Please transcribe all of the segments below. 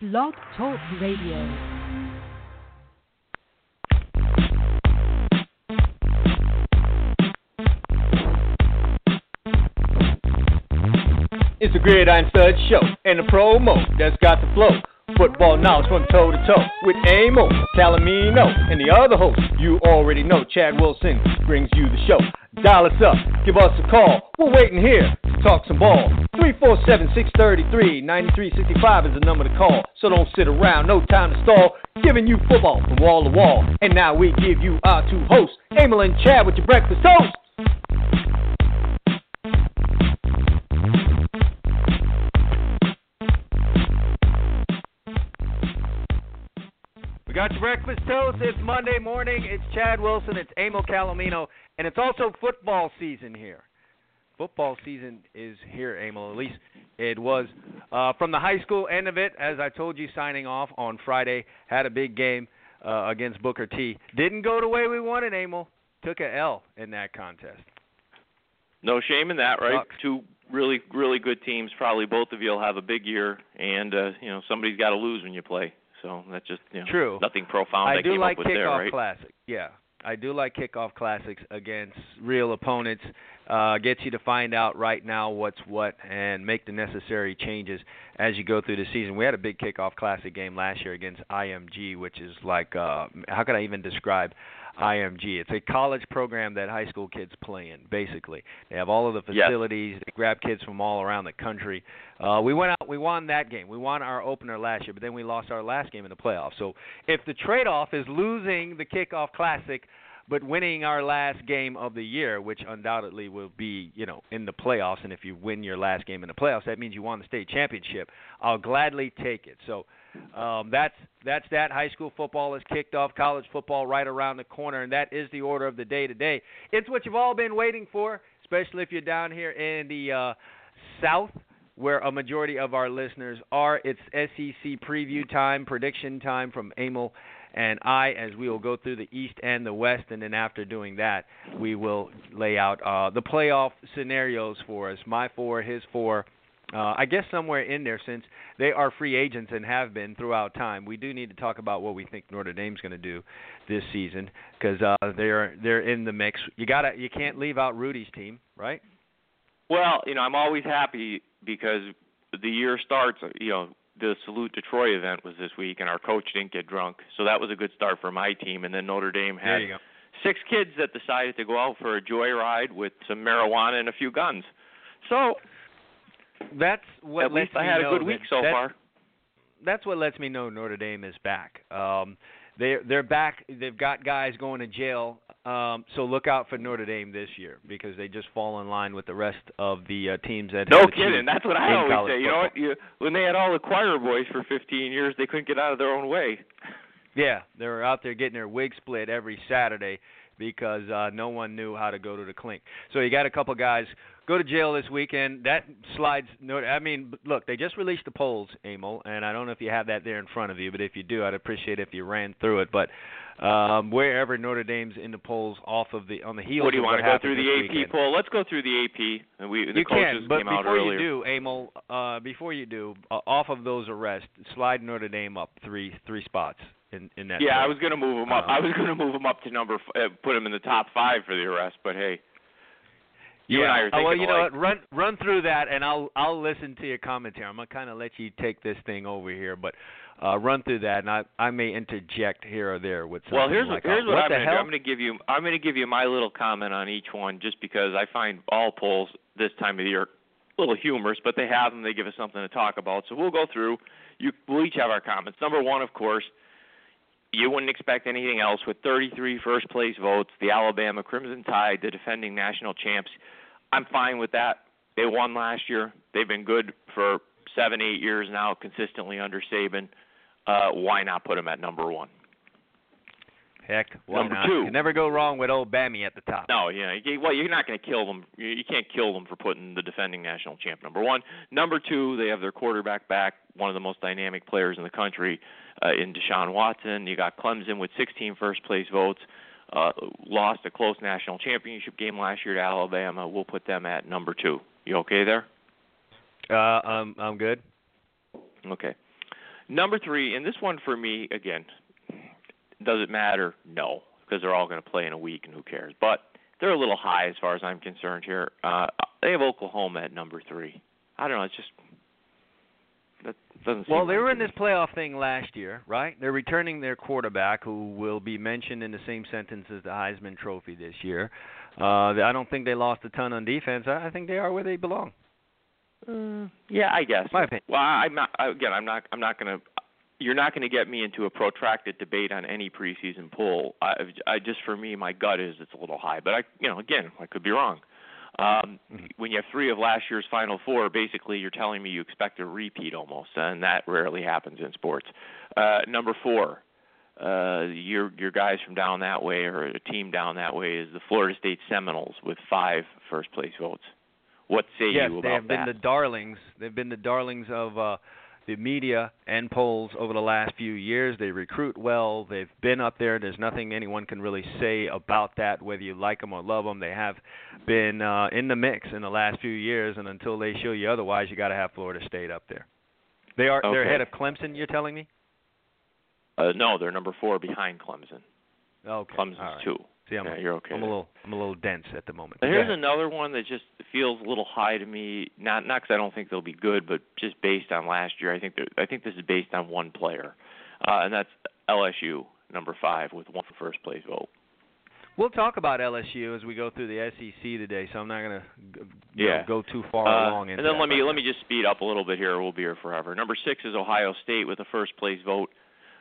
Blog Talk Radio. It's a Gridiron Stud Show and a promo that's got the flow. Football knowledge from toe to toe with Amo, Calomino, and the other host you already know, Chad Wilson, brings you the show. Dial us up, give us a call. We're waiting here to talk some ball. 347 633 9365 is the number to call. So don't sit around, no time to stall. Giving you football from wall to wall. And now we give you our two hosts, Emil and Chad, with your breakfast toast. We got your breakfast toast. It's Monday morning. It's Chad Wilson. It's Emil Calomino. And it's also football season here. Football season is here, Emil. At least it was uh, from the high school end of it. As I told you, signing off on Friday, had a big game uh, against Booker T. Didn't go the way we wanted, Emil. Took a L in that contest. No shame in that, right? Sucks. Two really, really good teams. Probably both of you will have a big year, and uh, you know somebody's got to lose when you play. So that's just you know, True. nothing profound I do came like up with there, kickoff right? classic. Yeah, I do like kickoff classics against real opponents. Uh, gets you to find out right now what's what and make the necessary changes as you go through the season. We had a big kickoff classic game last year against IMG, which is like uh, how can I even describe IMG? It's a college program that high school kids play in. Basically, they have all of the Yes. facilities. They grab kids from all around the country. Uh, we went out, we won that game. We won our opener last year, but then we lost our last game in the playoffs. So if the trade-off is losing the kickoff classic, but winning our last game of the year, which undoubtedly will be, you know, in the playoffs, and if you win your last game in the playoffs, that means you won the state championship. I'll gladly take it. So um, that's that's that. High school football is kicked off. College football right around the corner, and that is the order of the day today. It's what you've all been waiting for, especially if you're down here in the uh, South where a majority of our listeners are. It's SEC preview time, prediction time from Emil and I as we will go through the East and the West, and then after doing that, we will lay out uh, the playoff scenarios for us. My four, his four. Uh, I guess somewhere in there, since they are free agents and have been throughout time, we do need to talk about what we think Notre Dame's going to do this season because uh, they're they're in the mix. You gotta you can't leave out Rudy's team, right? Well, you know, I'm always happy because the year starts. You know, the Salute to Troy event was this week, and our coach didn't get drunk, so that was a good start for my team. And then Notre Dame had There you go. six kids that decided to go out for a joyride with some marijuana and a few guns. So That's what at least I had a good week so that- far. that's what lets me know Notre Dame is back. Um, they're they're back. They've got guys going to jail. Um, so look out for Notre Dame this year because they just fall in line with the rest of the uh, teams that. No kidding. That's what I always say. You know what? You, when they had all the choir boys for 15 years, they couldn't get out of their own way. Yeah, they were out there getting their wig split every Saturday because uh, no one knew how to go to the clink. So you got a couple guys go to jail this weekend. That slides. Notre- I mean, look, they just released the polls, Emil, and I don't know if you have that there in front of you, but if you do, I'd appreciate it if you ran through it. But um, wherever Notre Dame's in the polls, off of the on the heels. what do you want to go through the AP weekend. poll? Let's go through the AP. And we the you coaches can, but came out before earlier. you do, Emil, uh, before you do, uh, off of those arrests, slide Notre Dame up three three spots in in that. Yeah, I was going to move him up. Um, I was going to move him up to number, f- uh, put him in the top five for the arrest. But hey, you yeah. and I are oh, well, you know what? Run run through that, and I'll I'll listen to your commentary. I'm gonna kind of let you take this thing over here, but uh, run through that, and I I may interject here or there with something Well, here's like, here's uh, what, what I'm going to do. I'm going to give you I'm going to give you my little comment on each one, just because I find all polls this time of the year a little humorous, but they have them. They give us something to talk about. So we'll go through. You we'll each have our comments. Number one, of course. You wouldn't expect anything else with 33 first place votes. The Alabama Crimson Tide, the defending national champs. I'm fine with that. They won last year. They've been good for seven, eight years now, consistently under Saban. Uh, why not put them at number one? Heck, why Number not? two. Can never go wrong with old Bammy at the top. No, yeah. you- Well, you're not going to kill them. You you can't kill them for putting the defending national champ number one. Number two, they have their quarterback back, one of the most dynamic players in the country, uh, in Deshaun Watson. You got Clemson with 16 first place votes. Uh, lost a close national championship game last year to Alabama. We'll put them at number two. You okay there? Uh, I'm I'm good. Okay. Number three, and this one for me again, does it matter? No, because they're all going to play in a week, and who cares? But they're a little high as far as I'm concerned here. Uh, they have Oklahoma at number three. I don't know. It's just that doesn't. Well, they were in this playoff thing last year, right? They're returning their quarterback, who will be mentioned in the same sentence as the Heisman Trophy this year. Uh, I don't think they lost a ton on defense. I I think they are where they belong. Uh, yeah, I guess. My opinion. Well, I'm not. Again, I'm not. I'm not going to. You're not going to get me into a protracted debate on any preseason poll. I, I just for me, my gut is it's a little high, but I, you know, again, I could be wrong. Um, Mhm. When you have three of last year's Final Four, basically you're telling me you expect a repeat almost, and that rarely happens in sports. Uh, number four, uh, your your guys from down that way or a team down that way is the Florida State Seminoles with five first place votes. What say yes, you about that? they have that? been the darlings. They've been the darlings of uh, the media and polls over the last few years. They recruit well. They've been up there. There's nothing anyone can really say about that, whether you like them or love them. They have been uh, in the mix in the last few years, and until they show you otherwise, you got to have Florida State up there. They are they're ahead of Clemson. You're telling me? Uh, no, they're number four behind Clemson. Okay. Clemson's right. two. See, I'm, yeah, you're okay. I'm a little I'm a little dense at the moment. Now, here's another one that just feels a little high to me. Not not because I don't think they'll be good, but just based on last year, I think they're- I think this is based on one player, uh, and that's LSU, number five, with one first place vote. We'll talk about LSU as we go through the SEC today, so I'm not going to you know, Yeah. go too far Uh, along and then that let me right let now. me just speed up a little bit here. We'll be here forever. Number six is Ohio State with a first place vote.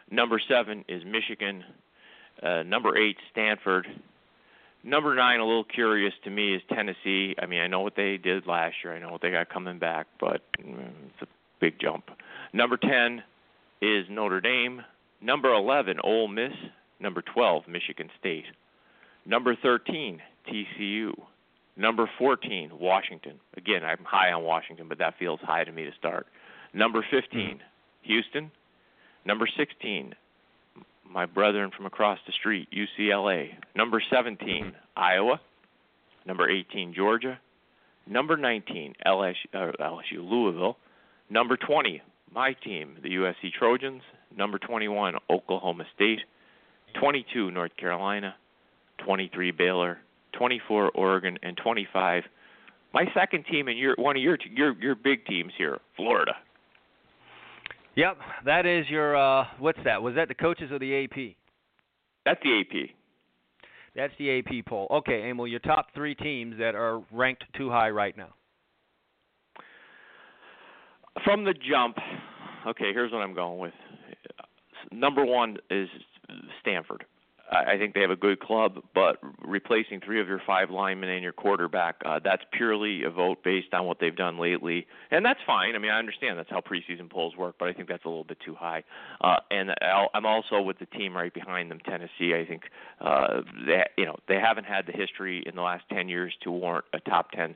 Number seven is Michigan. Uh, number eight, Stanford. Number nine, a little curious to me, is Tennessee. I mean, I know what they did last year. I know what they got coming back, but mm, it's a big jump. Number ten is Notre Dame. Number eleven, Ole Miss. Number twelve, Michigan State. Number thirteen, TCU. Number 14, Washington. Again, I'm high on Washington, but that feels high to me to start. Number 15, Houston. Number 16, my brethren from across the street, UCLA. Number 17, Iowa. Number 18, Georgia. Number 19, LSU, uh, LSU Louisville. Number 20, my team, the USC Trojans. Number 21, Oklahoma State. 22, North Carolina. 23, Baylor. 24 Oregon and 25 my second team and your one of your your your big teams here Florida Yep, that is your uh what's that? Was that the coaches or the AP? that's the AP That's the AP poll. Okay, Emil, your top 3 teams that are ranked too high right now. from the jump okay here's what I'm going with number 1 is Stanford I think they have a good club, but replacing three of your five linemen and your quarterback, uh, that's purely a vote based on what they've done lately. And that's fine. I mean, I understand that's how preseason polls work, but I think that's a little bit too high. Uh, and I'll, I'm also with the team right behind them, Tennessee. I think uh, they, you know, they haven't had the history in the last 10 years to warrant a top 10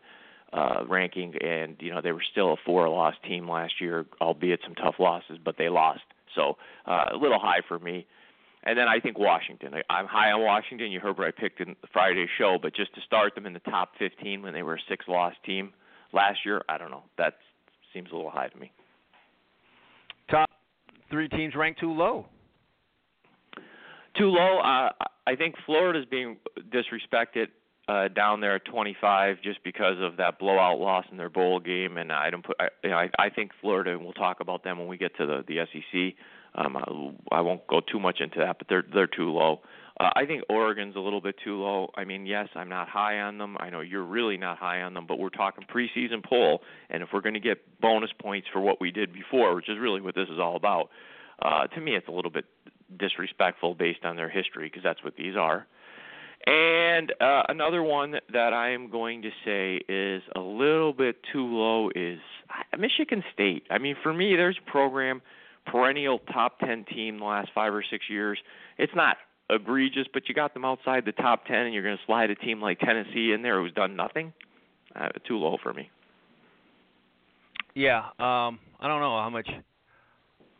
uh, ranking, and you know they were still a four-loss team last year, albeit some tough losses, but they lost. So uh, a little high for me. And then I think Washington. I- I'm high on Washington. You heard what I picked in Friday's show, but just to start them in the top 15 when they were a six-loss team last year, I don't know. That seems a little high to me. Top 3 teams ranked too low. Too low. Uh, I think Florida's being disrespected uh, down there at 25 just because of that blowout loss in their bowl game, and I don't put. I, you know, I, I think Florida. and We'll talk about them when we get to the the SEC. Um, I, won't go too much into that, but they're they're too low. Uh, I think Oregon's a little bit too low. I mean, yes, I'm not high on them. I know you're really not high on them, but we're talking preseason poll, and if we're going to get bonus points for what we did before, which is really what this is all about, uh, to me, it's a little bit disrespectful based on their history because that's what these are. And uh, another one that I am going to say is a little bit too low is uh, Michigan State. I mean, for me, there's a program, perennial top 10 team the last five or six years. It's not egregious, but you got them outside the top 10, and you're going to slide a team like Tennessee in there who's done nothing. Uh, too low for me. Yeah, um I don't know how much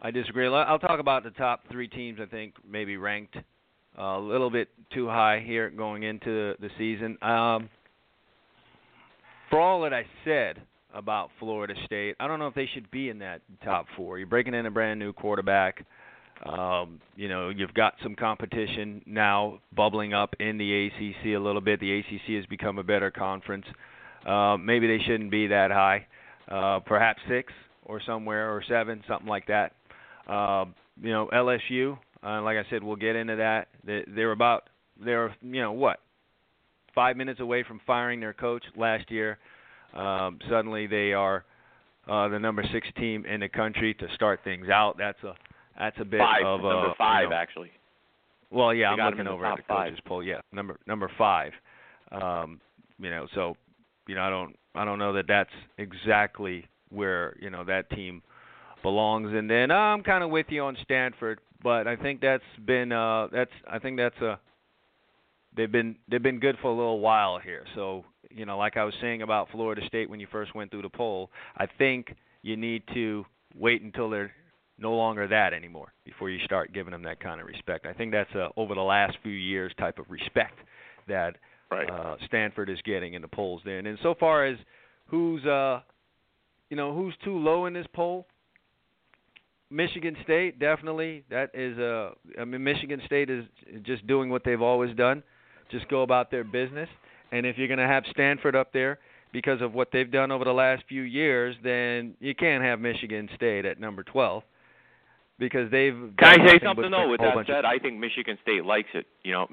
I disagree. I'll talk about the top 3 teams I think maybe ranked a little bit too high here going into the season. Um for all that I said, about Florida State. I don't know if they should be in that top four. You're breaking in a brand new quarterback. Um, you know, you've got some competition now bubbling up in the ACC a little bit. The ACC has become a better conference. Uh, maybe they shouldn't be that high. Uh, perhaps six or somewhere or seven, something like that. Uh, you know, LSU. Uh, like I said, we'll get into that. They, they're about they're you know what five minutes away from firing their coach last year. Um, suddenly they are uh, the number six team in the country to start things out. That's a that's a bit five, of a number five you know, actually. Well, yeah, They I'm looking over at the five. coaches poll. Yeah, number number five. Um, you know, so you know, I don't I don't know that that's exactly where you know that team belongs. And then uh, I'm kind of with you on Stanford, but I think that's been uh that's I think that's a they've been they've been good for a little while here. So you know, like I was saying about Florida State when you first went through the poll, I think you need to wait until they're no longer that anymore before you start giving them that kind of respect. I think that's a over the last few years type of respect that Right. uh, Stanford is getting in the polls there. And then so far as who's uh you know who's too low in this poll, Michigan State definitely that is uh I mean Michigan State is just doing what they've always done, just go about their business. And if you're going to have Stanford up there because of what they've done over the last few years, then you can't have Michigan State at number 12 because they've Can I say something though? With that said, I think Michigan State likes it. You know,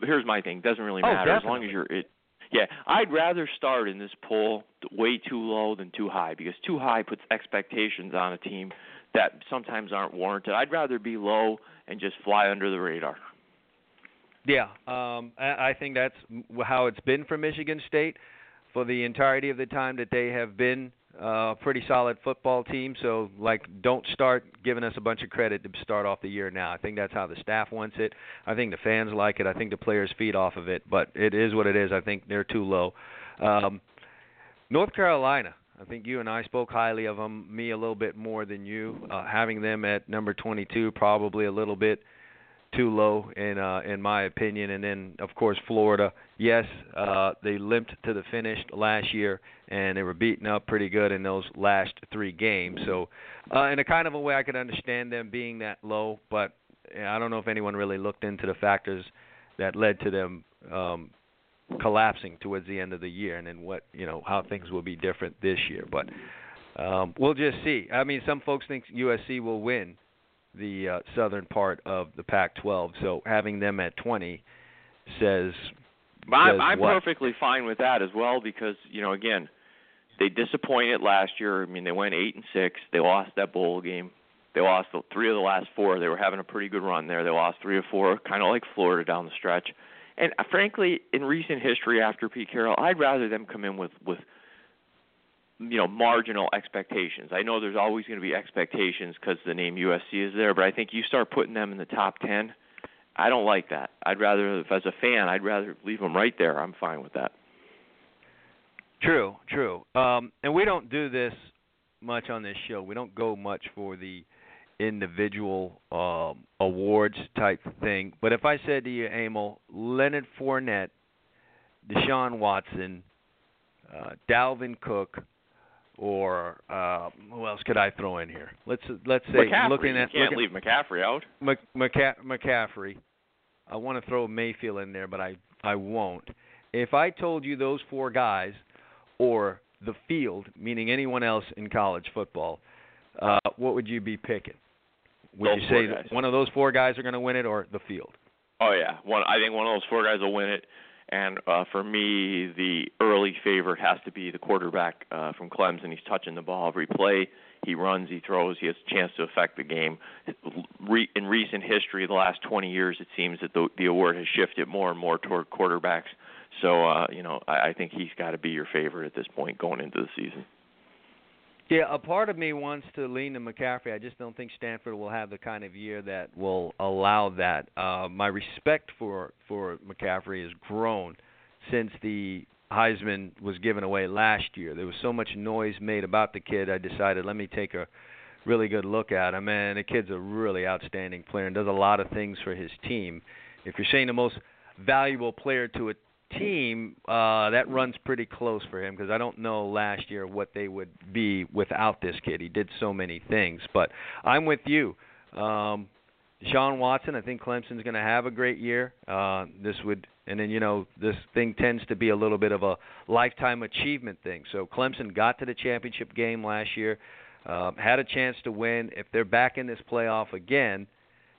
here's my thing: doesn't really Oh, matter as long as you're it. Yeah, I'd rather start in this poll way too low than too high because too high puts expectations on a team that sometimes aren't warranted. I'd rather be low and just fly under the radar. Yeah, um, I, I think that's how it's been for Michigan State for the entirety of the time that they have been uh, a pretty solid football team. So, like, don't start giving us a bunch of credit to start off the year now. I think that's how the staff wants it. I think the fans like it. I think the players feed off of it. But it is what it is. I think they're too low. Um, North Carolina. I think you and I spoke highly of them. Me a little bit more than you. Uh, having them at number 22, probably a little bit too low in uh in my opinion. And then of course Florida yes uh they limped to the finish last year and they were beaten up pretty good in those last 3 games. So uh in a kind of a way I could understand them being that low but I don't know if anyone really looked into the factors that led to them um collapsing towards the end of the year and then what you know how things will be different this year. But um we'll just see. I mean some folks think USC will win the uh, southern part of the Pac-12. So having them at 20 says I'm, Says I'm what? perfectly fine with that as well because you know again, they disappointed last year. I mean, they went eight and six. They lost that bowl game. They lost the, three of the last four. They were having a pretty good run there. They lost three or four, kind of like Florida down the stretch. And uh, frankly, in recent history after Pete Carroll, I'd rather them come in with with you know marginal expectations. I know there's always going to be expectations because the name USC is there, but I think you start putting them in the top ten. I don't like that. I'd rather, if as a fan, I'd rather leave them right there. I'm fine with that. true, true. Um, and we don't do this much on this show. We don't go much for the individual um, awards type thing. But if I said to you, Emil, Leonard Fournette, Deshaun Watson, uh, Dalvin Cook, or uh, who else could I throw in here? Let's let's say McCaffrey, looking at you can't looking, leave McCaffrey out. Mc, McCa- McCaffrey. I want to throw Mayfield in there, but I I won't. If I told you those four guys, or the field, meaning anyone else in college football, uh, what would you be picking? Would Those you say one of those four guys are going to win it, or the field? Oh yeah, one. I think one of those four guys will win it. And uh, for me, the early favorite has to be the quarterback uh, from Clemson. He's touching the ball every play. He runs, he throws, he has a chance to affect the game. In recent history, the last 20 years, it seems that the, the award has shifted more and more toward quarterbacks. So, uh, you know, I, I think he's got to be your favorite at this point going into the season. Yeah, a part of me wants to lean to McCaffrey. I just don't think Stanford will have the kind of year that will allow that. Uh, my respect for for McCaffrey has grown since the Heisman was given away last year. There was so much noise made about the kid. I decided let me take a really good look at him. And the kid's a really outstanding player and does a lot of things for his team. If you're saying the most valuable player to a team, uh, that runs pretty close for him because I don't know last year what they would be without this kid. He did so many things, but I'm with you. Um, Sean Watson, I think Clemson's going to have a great year. Uh, this would, and then you know, this thing tends to be a little bit of a lifetime achievement thing. So Clemson got to the championship game last year, uh, had a chance to win. If they're back in this playoff again,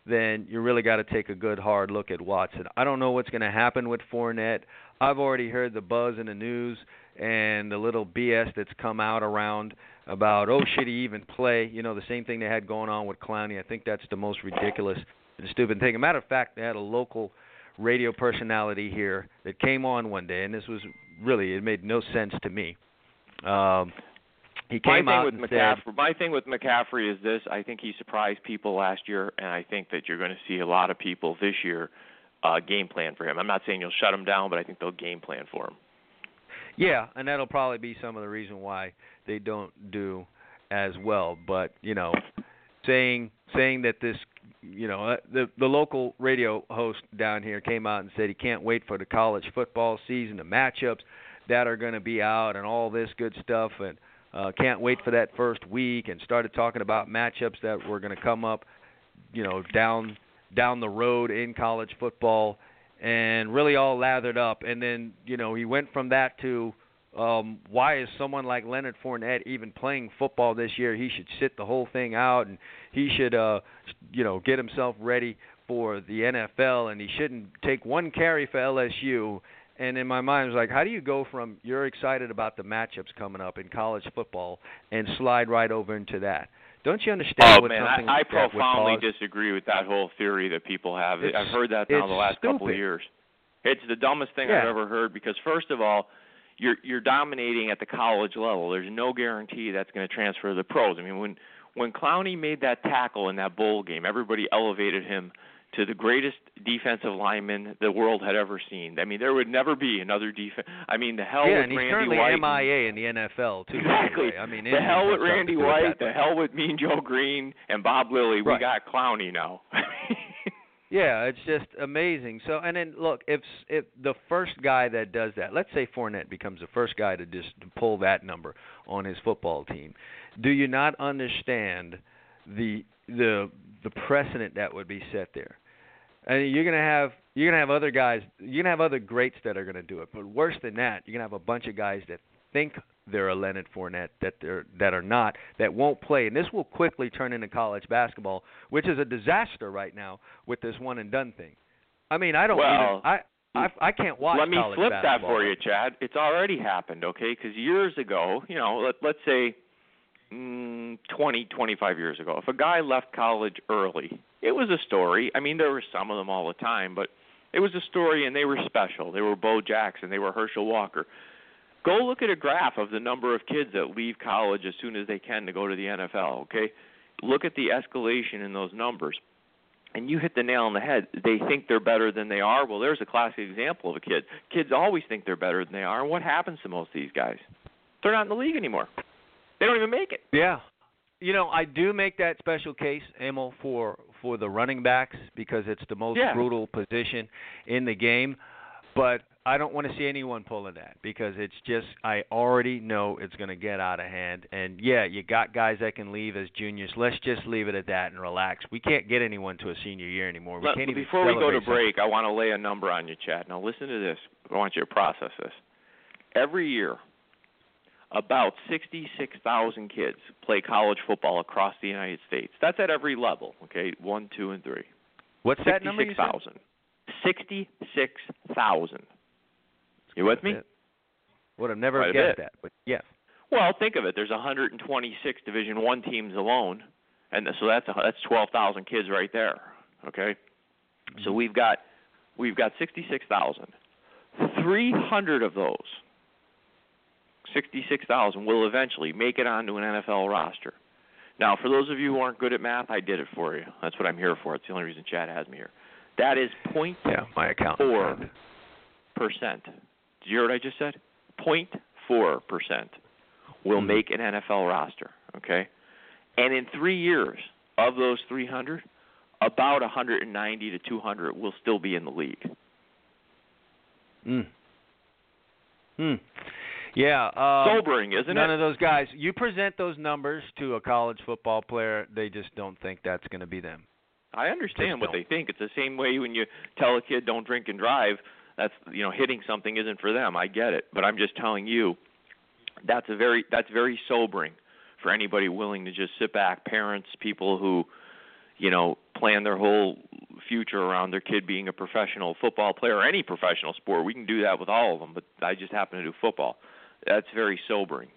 then you really got to take a good hard look at Watson. I don't know what's going to happen with Fournette. I've already heard the buzz in the news and the little BS that's come out around about oh should he even play? You know the same thing they had going on with Clowney. I think that's the most ridiculous and stupid thing. As a matter of fact, they had a local radio personality here that came on one day, and this was really it made no sense to me. Um, he came my thing out with and McCaffrey, said, my thing with McCaffrey is this: I think he surprised people last year, and I think that you're going to see a lot of people this year uh, game plan for him. I'm not saying you'll shut him down, but I think they'll game plan for him. Yeah, and that'll probably be some of the reason why they don't do as well. But you know, saying saying that this, you know, uh, the the local radio host down here came out and said he can't wait for the college football season, the matchups that are going to be out, and all this good stuff, and uh, can't wait for that first week, and started talking about matchups that were going to come up, you know, down down the road in college football and really all lathered up. And then you know he went from that to um, why is someone like Leonard Fournette even playing football this year? He should sit the whole thing out, and he should uh, you know get himself ready for the NFL, and he shouldn't take one carry for LSU. And in my mind, I was like, how do you go from you're excited about the matchups coming up in college football and slide right over into that? Don't you understand oh what man, I, I like would profoundly disagree with that whole theory that people have. It's- I've heard that now the last couple of years. It's the dumbest thing Yeah. I've ever heard because first of all, you're you're dominating at the college level. There's no guarantee that's going to transfer to the pros. I mean, when when Clowney made that tackle in that bowl game, everybody elevated him to the greatest defensive lineman the world had ever seen. I mean, there would never be another defense. I mean, the hell yeah, with and he's Randy currently White. MIA in the NFL too. Exactly. I mean, the hell with Randy something to do with White, the hell with Mean Joe Greene and Bob Lilly. We got Clowney now. Yeah, it's just amazing. So, and then look, if if the first guy that does that, let's say Fournette becomes the first guy to just to pull that number on his football team, do you not understand the the the precedent that would be set there? And you're gonna have you're gonna have other guys, you're gonna have other greats that are gonna do it. But worse than that, you're gonna have a bunch of guys that think they're a Leonard Fournette that they're that are not that won't play, and this will quickly turn into college basketball, which is a disaster right now with this one and done thing. I mean, I don't Well, even I I, I can't watch. Let me flip that for you, Chad. It's already happened, okay? Because years ago, you know, let, let's say mm, 20, 25 years ago, if a guy left college early, it was a story. I mean, there were some of them all the time, but it was a story, and they were special. They were Bo Jackson. They were Herschel Walker. Go look at a graph of the number of kids that leave college as soon as they can to go to the NFL, okay? Look at the escalation in those numbers. And you hit the nail on the head. They think they're better than they are. Well, there's a classic example of a kid. Kids always think they're better than they are. And what happens to most of these guys? They're not in the league anymore. They don't even make it. Yeah. You know, I do make that special case, Emil, for for the running backs because it's the most Yeah. brutal position in the game. But I don't want to see anyone pulling that because it's just I already know it's going to get out of hand. And yeah, you got guys that can leave as juniors. Let's just leave it at that and relax. We can't get anyone to a senior year anymore. We Let- can't even before we go to celebrate something. break, I want to lay a number on you, Chad. Now listen to this. I want you to process this. Every year, about 66,000 kids play college football across the United States. That's at every level, okay? One, two, and three. What's that number? you said? 66,000. 66,000. You with me? Would have never Quite guessed that, but yes. Well, think of it. There's 126 Division One teams alone, and so that's a, that's 12,000 kids right there. Okay, so mm-hmm. we've got we've got 66,000. 300 of those, 66,000, will eventually make it onto an NFL roster. Now, for those of you who aren't good at math, I did it for you. That's what I'm here for. It's the only reason Chad has me here. That is point Yeah, my account. Four. percent. Did you hear what I just said? Point four percent will Mhm. make an NFL roster. Okay, and in three years, of those 300, about 190 to 200 will still be in the league. Mm. Hmm. Yeah. Um, Sobering, isn't none it? None of those guys. You present those numbers to a college football player, they just don't think that's going to be them. I understand Just what don't. they think. It's the same way when you tell a kid don't drink and drive. That's you know hitting something isn't for them. I get it, but I'm just telling you that's a very that's very sobering for anybody willing to just sit back. Parents, people who you know plan their whole future around their kid being a professional football player or any professional sport. We can do that with all of them, but I just happen to do football. That's very sobering.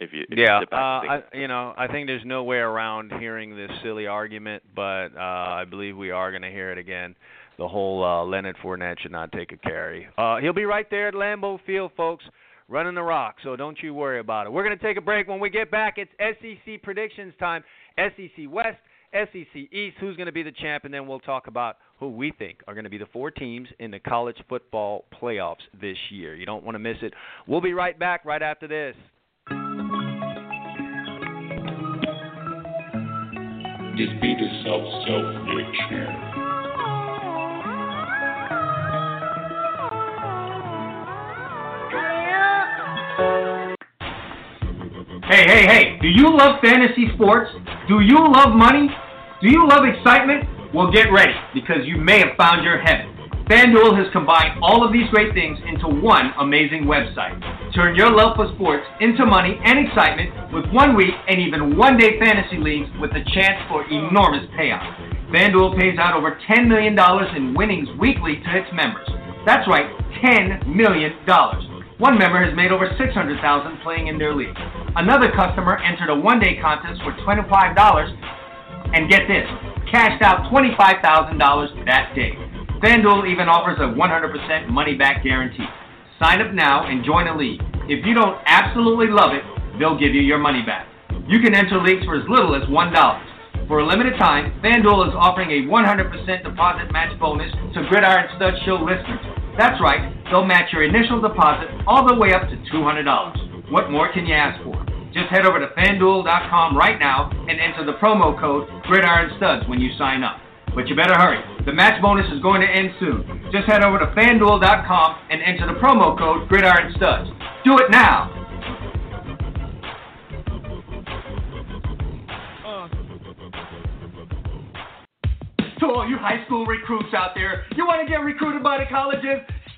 If you if yeah, you uh, I, you know, I think there's no way around hearing this silly argument, but uh, I believe we are going to hear it again. The whole uh, Leonard Fournette should not take a carry. Uh, he'll be right there at Lambeau Field, folks, running the rock. So don't you worry about it. We're going to take a break. When we get back, it's SEC predictions time. SEC West, SEC East. Who's going to be the champ? And then we'll talk about who we think are going to be the four teams in the college football playoffs this year. You don't want to miss it. We'll be right back right after this. Just be the self, self, rich. Hey, hey, hey, do you love fantasy sports? Do you love money? Do you love excitement? Well, get ready because you may have found your heaven. FanDuel has combined all of these great things into one amazing website. Turn your love for sports into money and excitement with one week and even one day fantasy leagues with a chance for enormous payouts. FanDuel pays out over $10 million in winnings weekly to its members. That's right, $10 million. One member has made over 600,000 playing in their league. Another customer entered a one-day contest for $25 and get this, cashed out $25,000 that day. FanDuel even offers a 100% money-back guarantee. Sign up now and join a league. If you don't absolutely love it, they'll give you your money back. You can enter leagues for as little as $1. For a limited time, FanDuel is offering a 100% deposit match bonus to Gridiron Stud Show listeners. That's right, they'll match your initial deposit all the way up to $200. What more can you ask for? Just head over to fanduel.com right now and enter the promo code Gridiron Studs when you sign up. But you better hurry. The match bonus is going to end soon. Just head over to fanduel.com and enter the promo code Gridiron Studs. Do it now. To all you high school recruits out there, you want to get recruited by the colleges?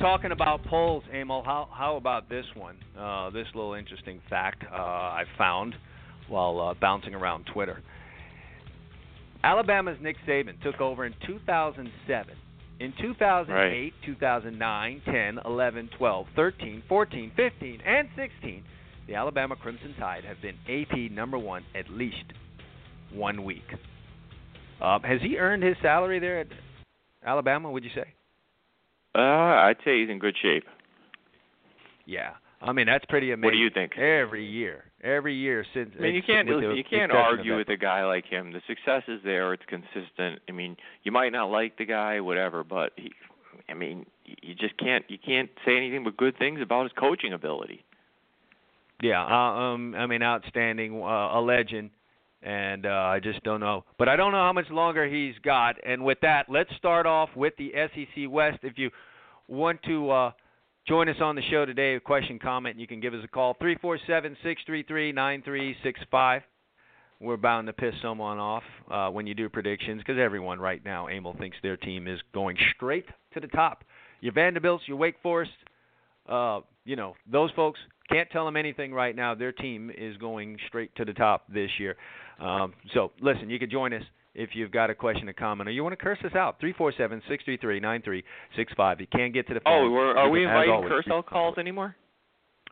Talking about polls, Emil, how how about this one? Uh, this little interesting fact uh, I found while uh, bouncing around Twitter. Alabama's Nick Saban took over in 2007. In 2008, Right. 2009, 10, 11, 12, 13, 14, 15, and 16, the Alabama Crimson Tide have been AP number one at least one week. Uh, has he earned his salary there at Alabama? Would you say? Uh, I'd say he's in good shape. Yeah, I mean that's pretty amazing. What do you think? Every year, every year since. I mean, you can't with listen, the you can't argue with a guy like him. The success is there; it's consistent. I mean, you might not like the guy, whatever, but he, I mean, you just can't you can't say anything but good things about his coaching ability. Yeah, uh, um, I mean, outstanding, uh, a legend, and uh, I just don't know. But I don't know how much longer he's got. And with that, let's start off with the SEC West. If you want to uh, join us on the show today, a question, comment, you can give us a call three four seven six three three nine three six five. We're bound to piss someone off uh, when you do predictions because everyone right now, Emil, thinks their team is going straight to the top. Your Vanderbilts, your Wake Forest, uh, you know, those folks can't tell them anything right now. Their team is going straight to the top this year. Um, so, listen, you can join us if you've got a question or comment or you want to curse us out. Three four seven six three three nine three six five. You can't get to the phone. Oh, we're, are we inviting always, curse out calls anymore?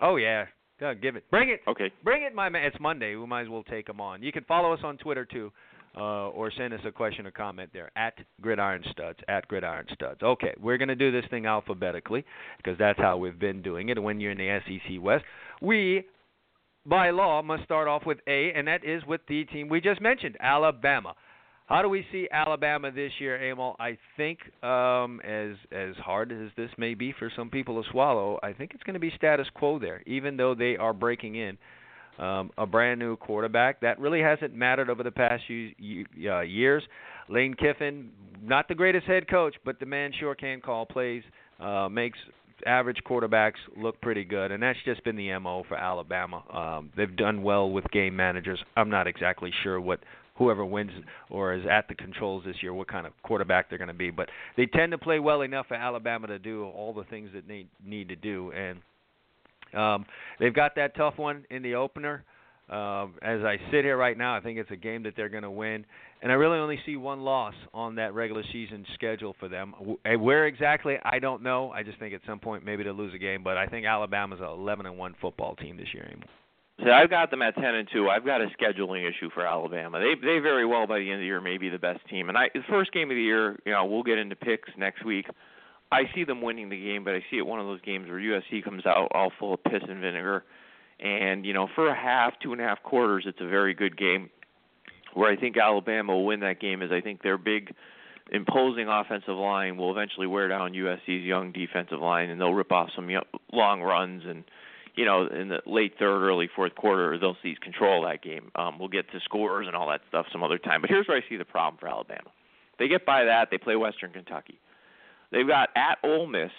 Oh yeah, yeah, give it. Bring it. Okay. Bring it, my man. It's Monday. We might as well take them on. You can follow us on Twitter too, uh, or send us a question or comment there at Gridiron Studs. At Gridiron Studs. Okay, we're gonna do this thing alphabetically because that's how we've been doing it. When you're in the SEC West, we by law must start off with A, and that is with the team we just mentioned, Alabama. How do we see Alabama this year, Emil? I think, um, as as hard as this may be for some people to swallow, I think it's going to be status quo there, even though they are breaking in um, a brand new quarterback. That really hasn't mattered over the past few uh, years. Lane Kiffin, not the greatest head coach, but the man sure can call plays, uh, makes average quarterbacks look pretty good, and that's just been the mo for Alabama. Um, they've done well with game managers. I'm not exactly sure what whoever wins or is at the controls this year, what kind of quarterback they're going to be. But they tend to play well enough for Alabama to do all the things that they need to do, and um, they've got that tough one in the opener. Uh, Um, as I sit here right now, I think it's a game that they're going to win, and I really only see one loss on that regular season schedule for them. Eh, where exactly, I don't know. I just think at some point maybe to lose a game, but I think Alabama's a 11 and one football team this year anymore. So I've got them at ten and two. I've got a scheduling issue for Alabama. They they very well by the end of the year may be the best team. And I the first game of the year, you know, we'll get into picks next week. I see them winning the game, but I see it one of those games where USC comes out all full of piss and vinegar. And you know, for a half, two and a half quarters, it's a very good game. Where I think Alabama will win that game is I think their big imposing offensive line will eventually wear down USC's young defensive line, and they'll rip off some long runs and you know, in the late third, early fourth quarter, they'll seize control of that game. Um, we'll get to scores and all that stuff some other time. But here's where I see the problem for Alabama. They get by that. They play Western Kentucky. They've got at Ole Miss.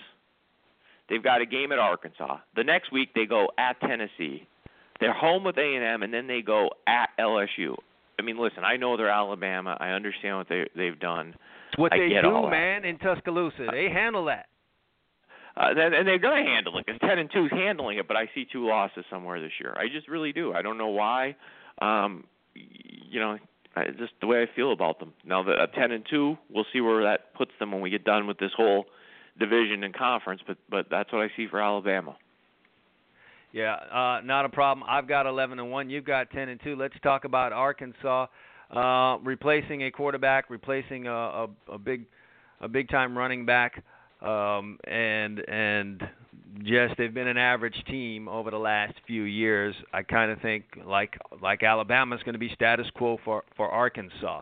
They've got a game at Arkansas. The next week they go at Tennessee. They're home with A&M, and then they go at LSU. I mean, listen, I know they're Alabama. I understand what they they've done. It's what I they do, man, in Tuscaloosa. They handle that. Uh, and, they're going to handle it because ten and two is handling it. But I see two losses somewhere this year. I just really do. I don't know why. Um, you know, I, just the way I feel about them. Now that at ten and two, we'll see where that puts them when we get done with this whole division and conference. But but that's what I see for Alabama. Yeah, uh, not a problem. I've got 11 and one. You've got 10 and two. Let's talk about Arkansas uh, replacing a quarterback, replacing a, a, a big a big time running back um, and and just they've been an average team over the last few years. I kind of think like like Alabama's going to be status quo for for Arkansas.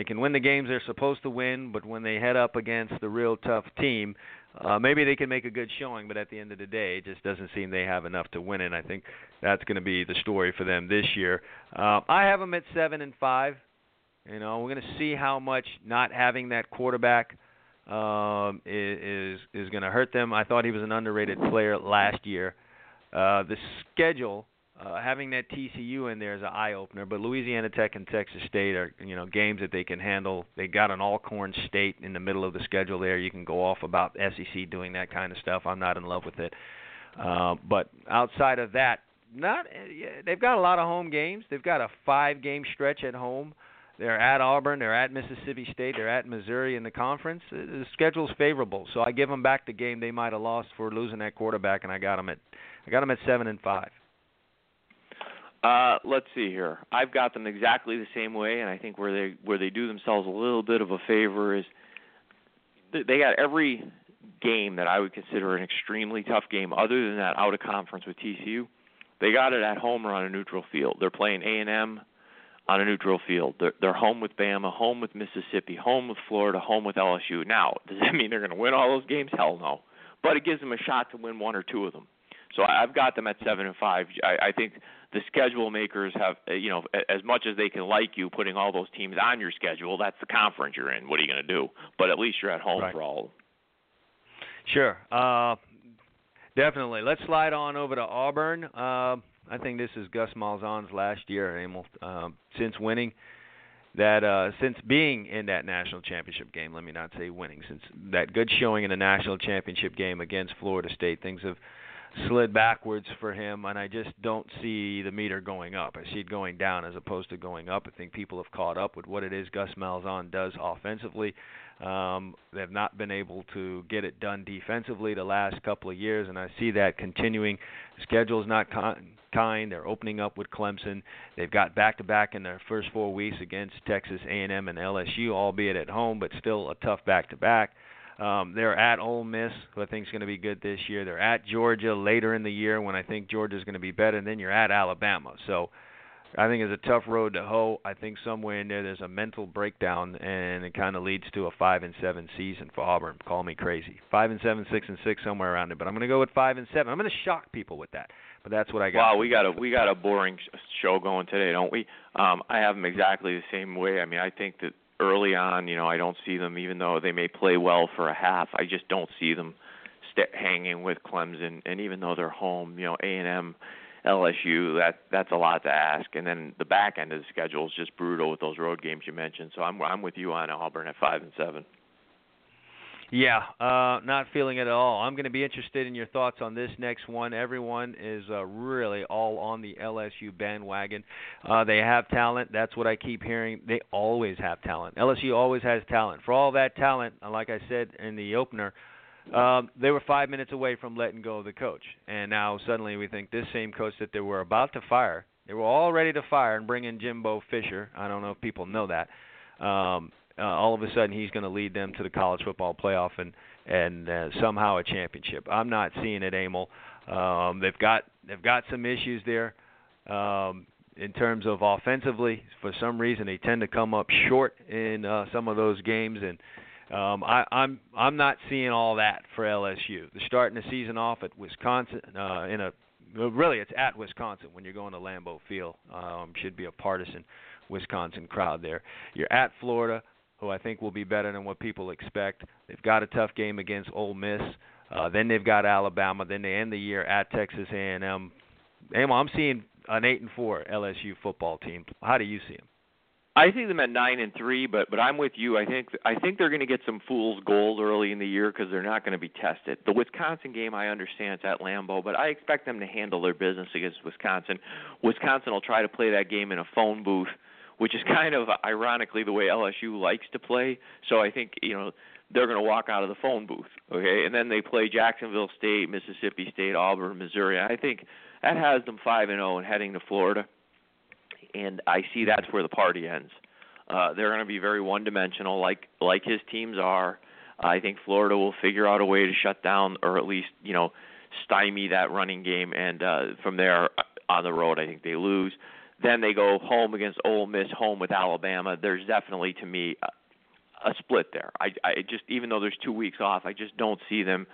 They can win the games they're supposed to win, but when they head up against the real tough team, uh, maybe they can make a good showing. But at the end of the day, it just doesn't seem they have enough to win it. I think that's going to be the story for them this year. Uh, I have them at seven and five. You know, we're going to see how much not having that quarterback um, is is going to hurt them. I thought he was an underrated player last year. Uh, the schedule, uh, having that TCU in there is an eye opener, but Louisiana Tech and Texas State are you know games that they can handle. They got an Alcorn State in the middle of the schedule there. You can go off about SEC doing that kind of stuff. I'm not in love with it. Uh, but outside of that, not they've got a lot of home games. They've got a five game stretch at home. They're at Auburn. They're at Mississippi State. They're at Missouri in the conference. The schedule's favorable, so I give them back the game they might have lost for losing that quarterback, and I got them at I got them at seven and five. Uh, let's see here. I've got them exactly the same way, and I think where they where they do themselves a little bit of a favor is they got every game that I would consider an extremely tough game, other than that out of conference with TCU. They got it at home or on a neutral field. They're playing A and M on a neutral field. They're, they're home with Bama, home with Mississippi, home with Florida, home with LSU. Now, does that mean they're going to win all those games? Hell no. But it gives them a shot to win one or two of them. So I've got them at seven and five. I, I think the schedule makers have, uh, you know, as much as they can like you putting all those teams on your schedule, that's the conference you're in. What are you going to do? But at least you're at home right. for all of them. Sure. Uh, definitely. Let's slide on over to Auburn. Uh, I think this is Gus Malzahn's last year, Emil, um, since winning that uh since being in that national championship game, let me not say winning, since that good showing in the national championship game against Florida State, things have slid backwards for him, and I just don't see the meter going up. I see it going down as opposed to going up. I think people have caught up with what it is Gus Malzahn does offensively. Um, they've not been able to get it done defensively the last couple of years, and I see that continuing. Schedule's not con- kind. They're opening up with Clemson. They've got back-to-back in their first four weeks against Texas A&M and LSU, albeit at home, but still a tough back-to-back. Um, they're at Ole Miss, who I think is going to be good this year. They're at Georgia later in the year when I think Georgia's going to be better. And then you're at Alabama. So I think it's a tough road to hoe. I think somewhere in there there's a mental breakdown, and it kind of leads to a five and seven season for Auburn. Call me crazy. Five and seven, six and six, somewhere around it. But I'm going to go with five and seven. I'm going to shock people with that. But that's what I got. Wow, we got a we got a boring show going today, don't we? Um, I have them exactly the same way. I mean, I think that early on, you know, I don't see them, even though they may play well for a half. I just don't see them st- hanging with Clemson, and even though they're home, you know, A and M, LSU, that that's a lot to ask. And then the back end of the schedule is just brutal with those road games you mentioned. So I'm I'm with you on Auburn at five and seven. Yeah, uh, not feeling it at all. I'm going to be interested in your thoughts on this next one. Everyone is uh, really all on the LSU bandwagon. Uh, they have talent. That's what I keep hearing. They always have talent. LSU always has talent. For all that talent, uh, like I said in the opener, um, they were five minutes away from letting go of the coach. And now suddenly we think this same coach that they were about to fire, they were all ready to fire and bring in Jimbo Fisher. I don't know if people know that. Um, uh, all of a sudden he's going to lead them to the college football playoff and and uh, somehow a championship. I'm not seeing it, Emil. Um, they've got they've got some issues there um, in terms of offensively. For some reason, they tend to come up short in uh, some of those games, and um, I, I'm I'm not seeing all that for LSU. They're starting the season off at Wisconsin uh, in a really it's at Wisconsin when you're going to Lambeau Field. Um, should be a partisan Wisconsin crowd there. You're at Florida who I think will be better than what people expect. They've got a tough game against Ole Miss. Uh, then they've got Alabama. Then they end the year at Texas A&M. Emil, I'm seeing an eight and four LSU football team. How do you see them? I see them at nine and three, but but I'm with you. I think I think they're going to get some fool's gold early in the year because they're not going to be tested. The Wisconsin game, I understand it's at Lambeau, but I expect them to handle their business against Wisconsin. Wisconsin will try to play that game in a phone booth which is kind of ironically the way LSU likes to play. So I think you know they're going to walk out of the phone booth, okay, and then they play Jacksonville State, Mississippi State, Auburn, Missouri. I think that has them five and zero oh and heading to Florida, and I see that's where the party ends. Uh, they're going to be very one-dimensional, like like his teams are. I think Florida will figure out a way to shut down or at least you know stymie that running game, and uh, from there uh, on the road, I think they lose. Then they go home against Ole Miss, home with Alabama. There's definitely to me a, a split there. I, I just even though there's two weeks off, I just don't see them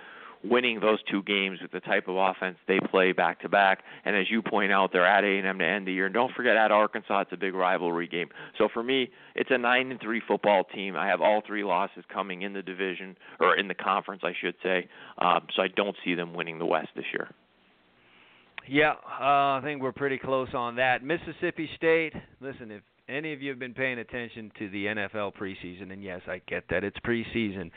winning those two games with the type of offense they play back to back. And as you point out, they're at A&M to end the year. And don't forget, at Arkansas, it's a big rivalry game. So for me, it's a nine and three football team. I have all three losses coming in the division or in the conference, I should say. Um, so I don't see them winning the West this year. Yeah, uh, I think we're pretty close on that. Mississippi State. Listen, if any of you have been paying attention to the NFL preseason, and yes, I get that it's preseason,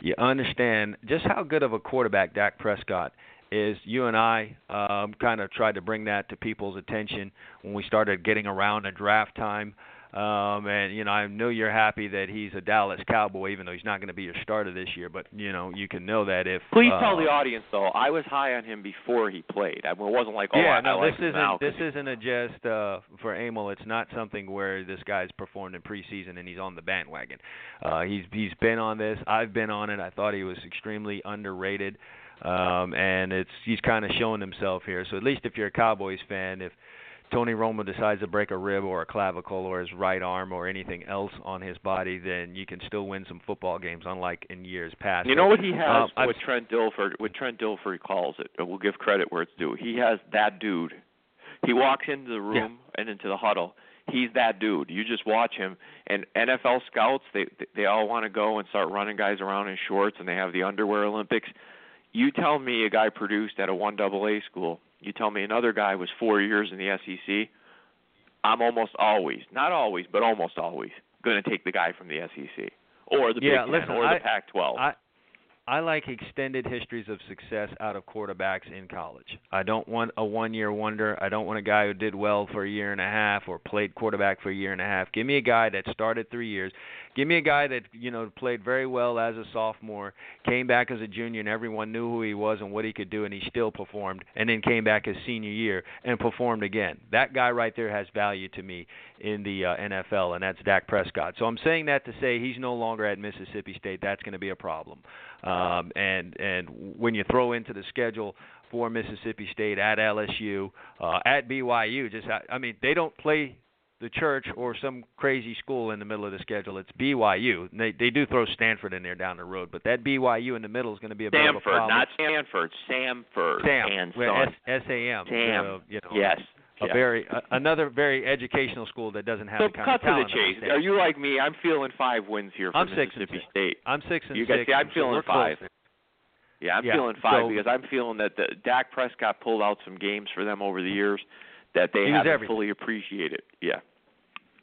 you understand just how good of a quarterback Dak Prescott is. You and I um, kind of tried to bring that to people's attention when we started getting around to draft time. Um, and you know, I know you're happy that he's a Dallas Cowboy, even though he's not going to be your starter this year. But you know, you can know that if. Please uh, tell the audience though, I was high on him before he played. I mean, it wasn't like oh, yeah, I, no, I this isn't now this isn't a just uh, for Emil. It's not something where this guy's performed in preseason and he's on the bandwagon. Uh, he's he's been on this. I've been on it. I thought he was extremely underrated. Um, and it's he's kind of showing himself here. So at least if you're a Cowboys fan, if Tony Romo decides to break a rib or a clavicle or his right arm or anything else on his body, then you can still win some football games, unlike in years past. You know what he has? Um, what Trent Dilfer, what Trent Dilfer calls it. and We'll give credit where it's due. He has that dude. He walks into the room and into the huddle. He's that dude. You just watch him. And NFL scouts, they they all want to go and start running guys around in shorts, and they have the underwear Olympics. You tell me a guy produced at a one double A school. You tell me another guy was four years in the SEC. I'm almost always, not always, but almost always, going to take the guy from the SEC or the Yeah, Big Ten listen, or I- the Pac-12. I I like extended histories of success out of quarterbacks in college. I don't want a one-year wonder. I don't want a guy who did well for a year and a half or played quarterback for a year and a half. Give me a guy that started 3 years. Give me a guy that, you know, played very well as a sophomore, came back as a junior and everyone knew who he was and what he could do and he still performed and then came back his senior year and performed again. That guy right there has value to me in the uh, NFL and that's Dak Prescott. So I'm saying that to say he's no longer at Mississippi State. That's going to be a problem. Um, and and when you throw into the schedule for Mississippi State at LSU, uh, at BYU, just I mean they don't play the church or some crazy school in the middle of the schedule. It's BYU. They they do throw Stanford in there down the road, but that BYU in the middle is going to be a Stanford, bit of a problem. not Stanford, Samford Sam, and. S A M. Sam. You know, yes. a yes. very uh, another very educational school that doesn't have So the kind cut of to the chase. Are you like me? I'm feeling five wins here for I'm Mississippi six. State. I'm six and You guys six. see, I'm so feeling five. close. Yeah, I'm Yeah, feeling five so- because I'm feeling that the, Dak Prescott pulled out some games for them over the years that they haven't everything. fully appreciated. Yeah.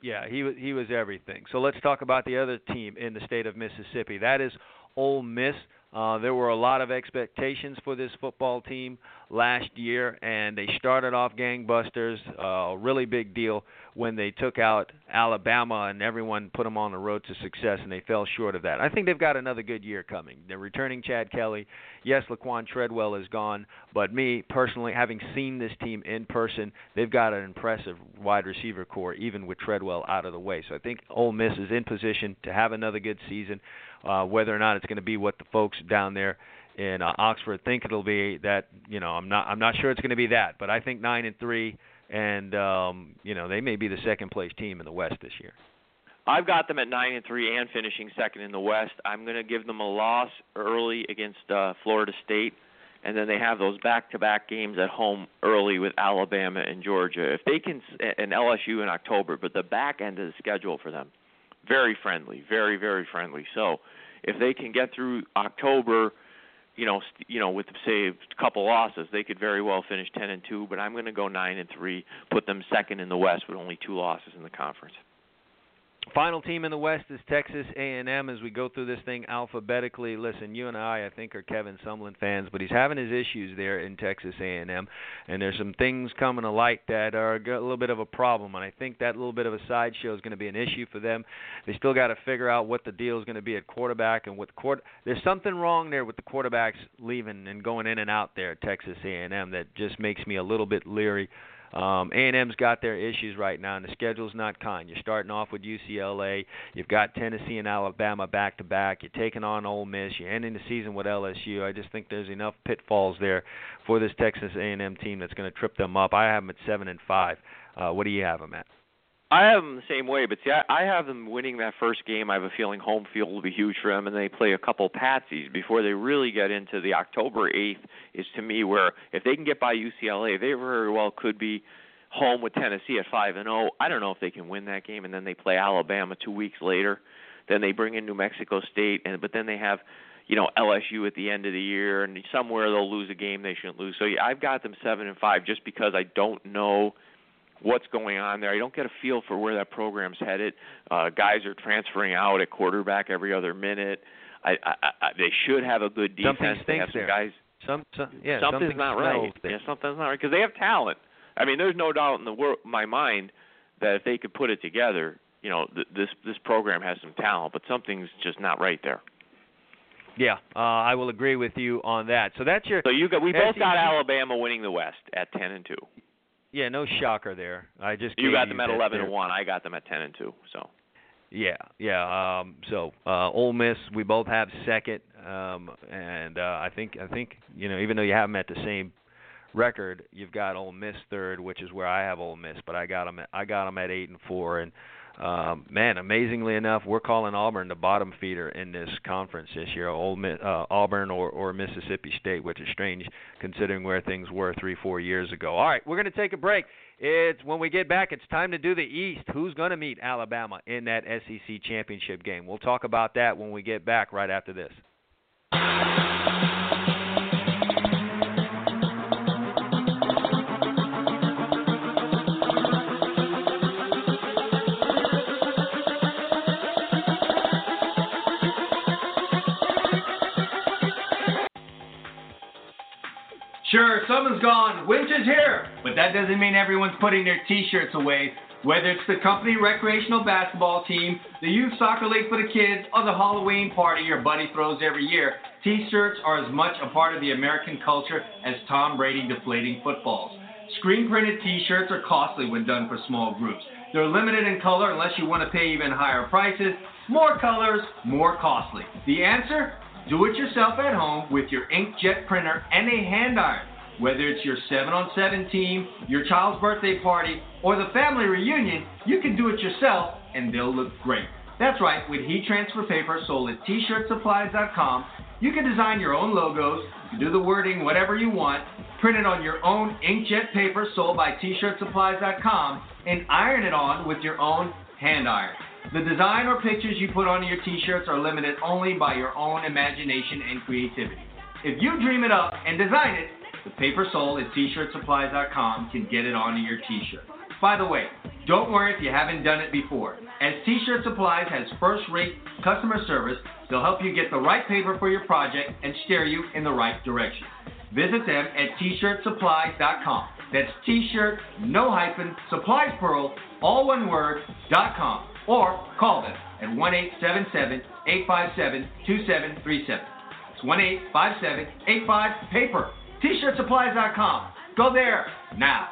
Yeah, he was he was everything. So let's talk about the other team in the state of Mississippi. That is Ole Miss. Uh, there were a lot of expectations for this football team last year, and they started off gangbusters. Uh, a really big deal when they took out Alabama, and everyone put them on the road to success, and they fell short of that. I think they've got another good year coming. They're returning Chad Kelly. Yes, Laquan Treadwell is gone, but me personally, having seen this team in person, they've got an impressive wide receiver core, even with Treadwell out of the way. So I think Ole Miss is in position to have another good season. Uh, whether or not it's going to be what the folks down there in uh, Oxford think it'll be, that you know, I'm not I'm not sure it's going to be that, but I think nine and three, and um, you know, they may be the second place team in the West this year. I've got them at nine and three and finishing second in the West. I'm going to give them a loss early against uh, Florida State, and then they have those back-to-back games at home early with Alabama and Georgia. If they can, and LSU in October, but the back end of the schedule for them, very friendly, very very friendly. So if they can get through October, you know, you know, with say a couple losses, they could very well finish ten and two. But I'm going to go nine and three, put them second in the West with only two losses in the conference. Final team in the West is Texas A&M. As we go through this thing alphabetically, listen, you and I, I think, are Kevin Sumlin fans, but he's having his issues there in Texas A&M, and there's some things coming to light that are a little bit of a problem, and I think that little bit of a sideshow is going to be an issue for them. They still got to figure out what the deal is going to be at quarterback and with court. There's something wrong there with the quarterbacks leaving and going in and out there at Texas A&M that just makes me a little bit leery. Um, A&M's got their issues right now, and the schedule's not kind. You're starting off with UCLA. You've got Tennessee and Alabama back to back. You're taking on Ole Miss. You're ending the season with LSU. I just think there's enough pitfalls there for this Texas A&M team that's going to trip them up. I have them at seven and five. Uh, what do you have them at? I have them the same way, but see, I, I have them winning that first game. I have a feeling home field will be huge for them, and they play a couple patsies before they really get into the October 8th. Is to me where if they can get by UCLA, they very well could be home with Tennessee at five and zero. I don't know if they can win that game, and then they play Alabama two weeks later. Then they bring in New Mexico State, and but then they have you know LSU at the end of the year, and somewhere they'll lose a game they shouldn't lose. So yeah, I've got them seven and five just because I don't know what's going on there. I don't get a feel for where that program's headed. Uh, guys are transferring out at quarterback every other minute. I, I, I they should have a good defense. Something they have some there. guys. Some, some yeah, something's something not right. there. Yeah, something's not right because they have talent. I mean, there's no doubt in the wor- my mind that if they could put it together, you know, th- this this program has some talent, but something's just not right there. Yeah, uh, I will agree with you on that. So that's your So you got we both got Alabama winning the West at 10 and 2. Yeah, no shocker there. I just You got them at 11 there. and 1. I got them at 10 and 2. So Yeah, yeah. Um, so uh, Ole Miss, we both have second, um, and uh, I think I think you know even though you have them at the same record, you've got Ole Miss third, which is where I have Ole Miss, but I got them at, I got them at eight and four, and um, man, amazingly enough, we're calling Auburn the bottom feeder in this conference this year. Old uh, Auburn or, or Mississippi State, which is strange considering where things were three, four years ago. All right, we're going to take a break. It's when we get back. It's time to do the East. Who's going to meet Alabama in that SEC championship game? We'll talk about that when we get back right after this. Summer's gone, winter's here. But that doesn't mean everyone's putting their t-shirts away. Whether it's the company recreational basketball team, the youth soccer league for the kids, or the Halloween party your buddy throws every year, t-shirts are as much a part of the American culture as Tom Brady deflating footballs. Screen printed t-shirts are costly when done for small groups. They're limited in color unless you want to pay even higher prices. More colors, more costly. The answer? Do it yourself at home with your inkjet printer and a hand iron. Whether it's your 7 on 7 team, your child's birthday party, or the family reunion, you can do it yourself and they'll look great. That's right, with heat transfer paper sold at t-shirtsupplies.com, you can design your own logos, do the wording whatever you want, print it on your own inkjet paper sold by t-shirtsupplies.com, and iron it on with your own hand iron. The design or pictures you put on your t-shirts are limited only by your own imagination and creativity. If you dream it up and design it, the paper sold at t-shirtsupplies.com can get it onto your t-shirt. By the way, don't worry if you haven't done it before. As T-Shirt Supplies has first-rate customer service, they'll help you get the right paper for your project and steer you in the right direction. Visit them at t-shirtsupplies.com. That's t-shirt, no hyphen, supplies plural, all one word, dot com. Or call them at 1-877-857-2737. It's 1-857-85-PAPER. T-shirtsupplies.com. Go there now.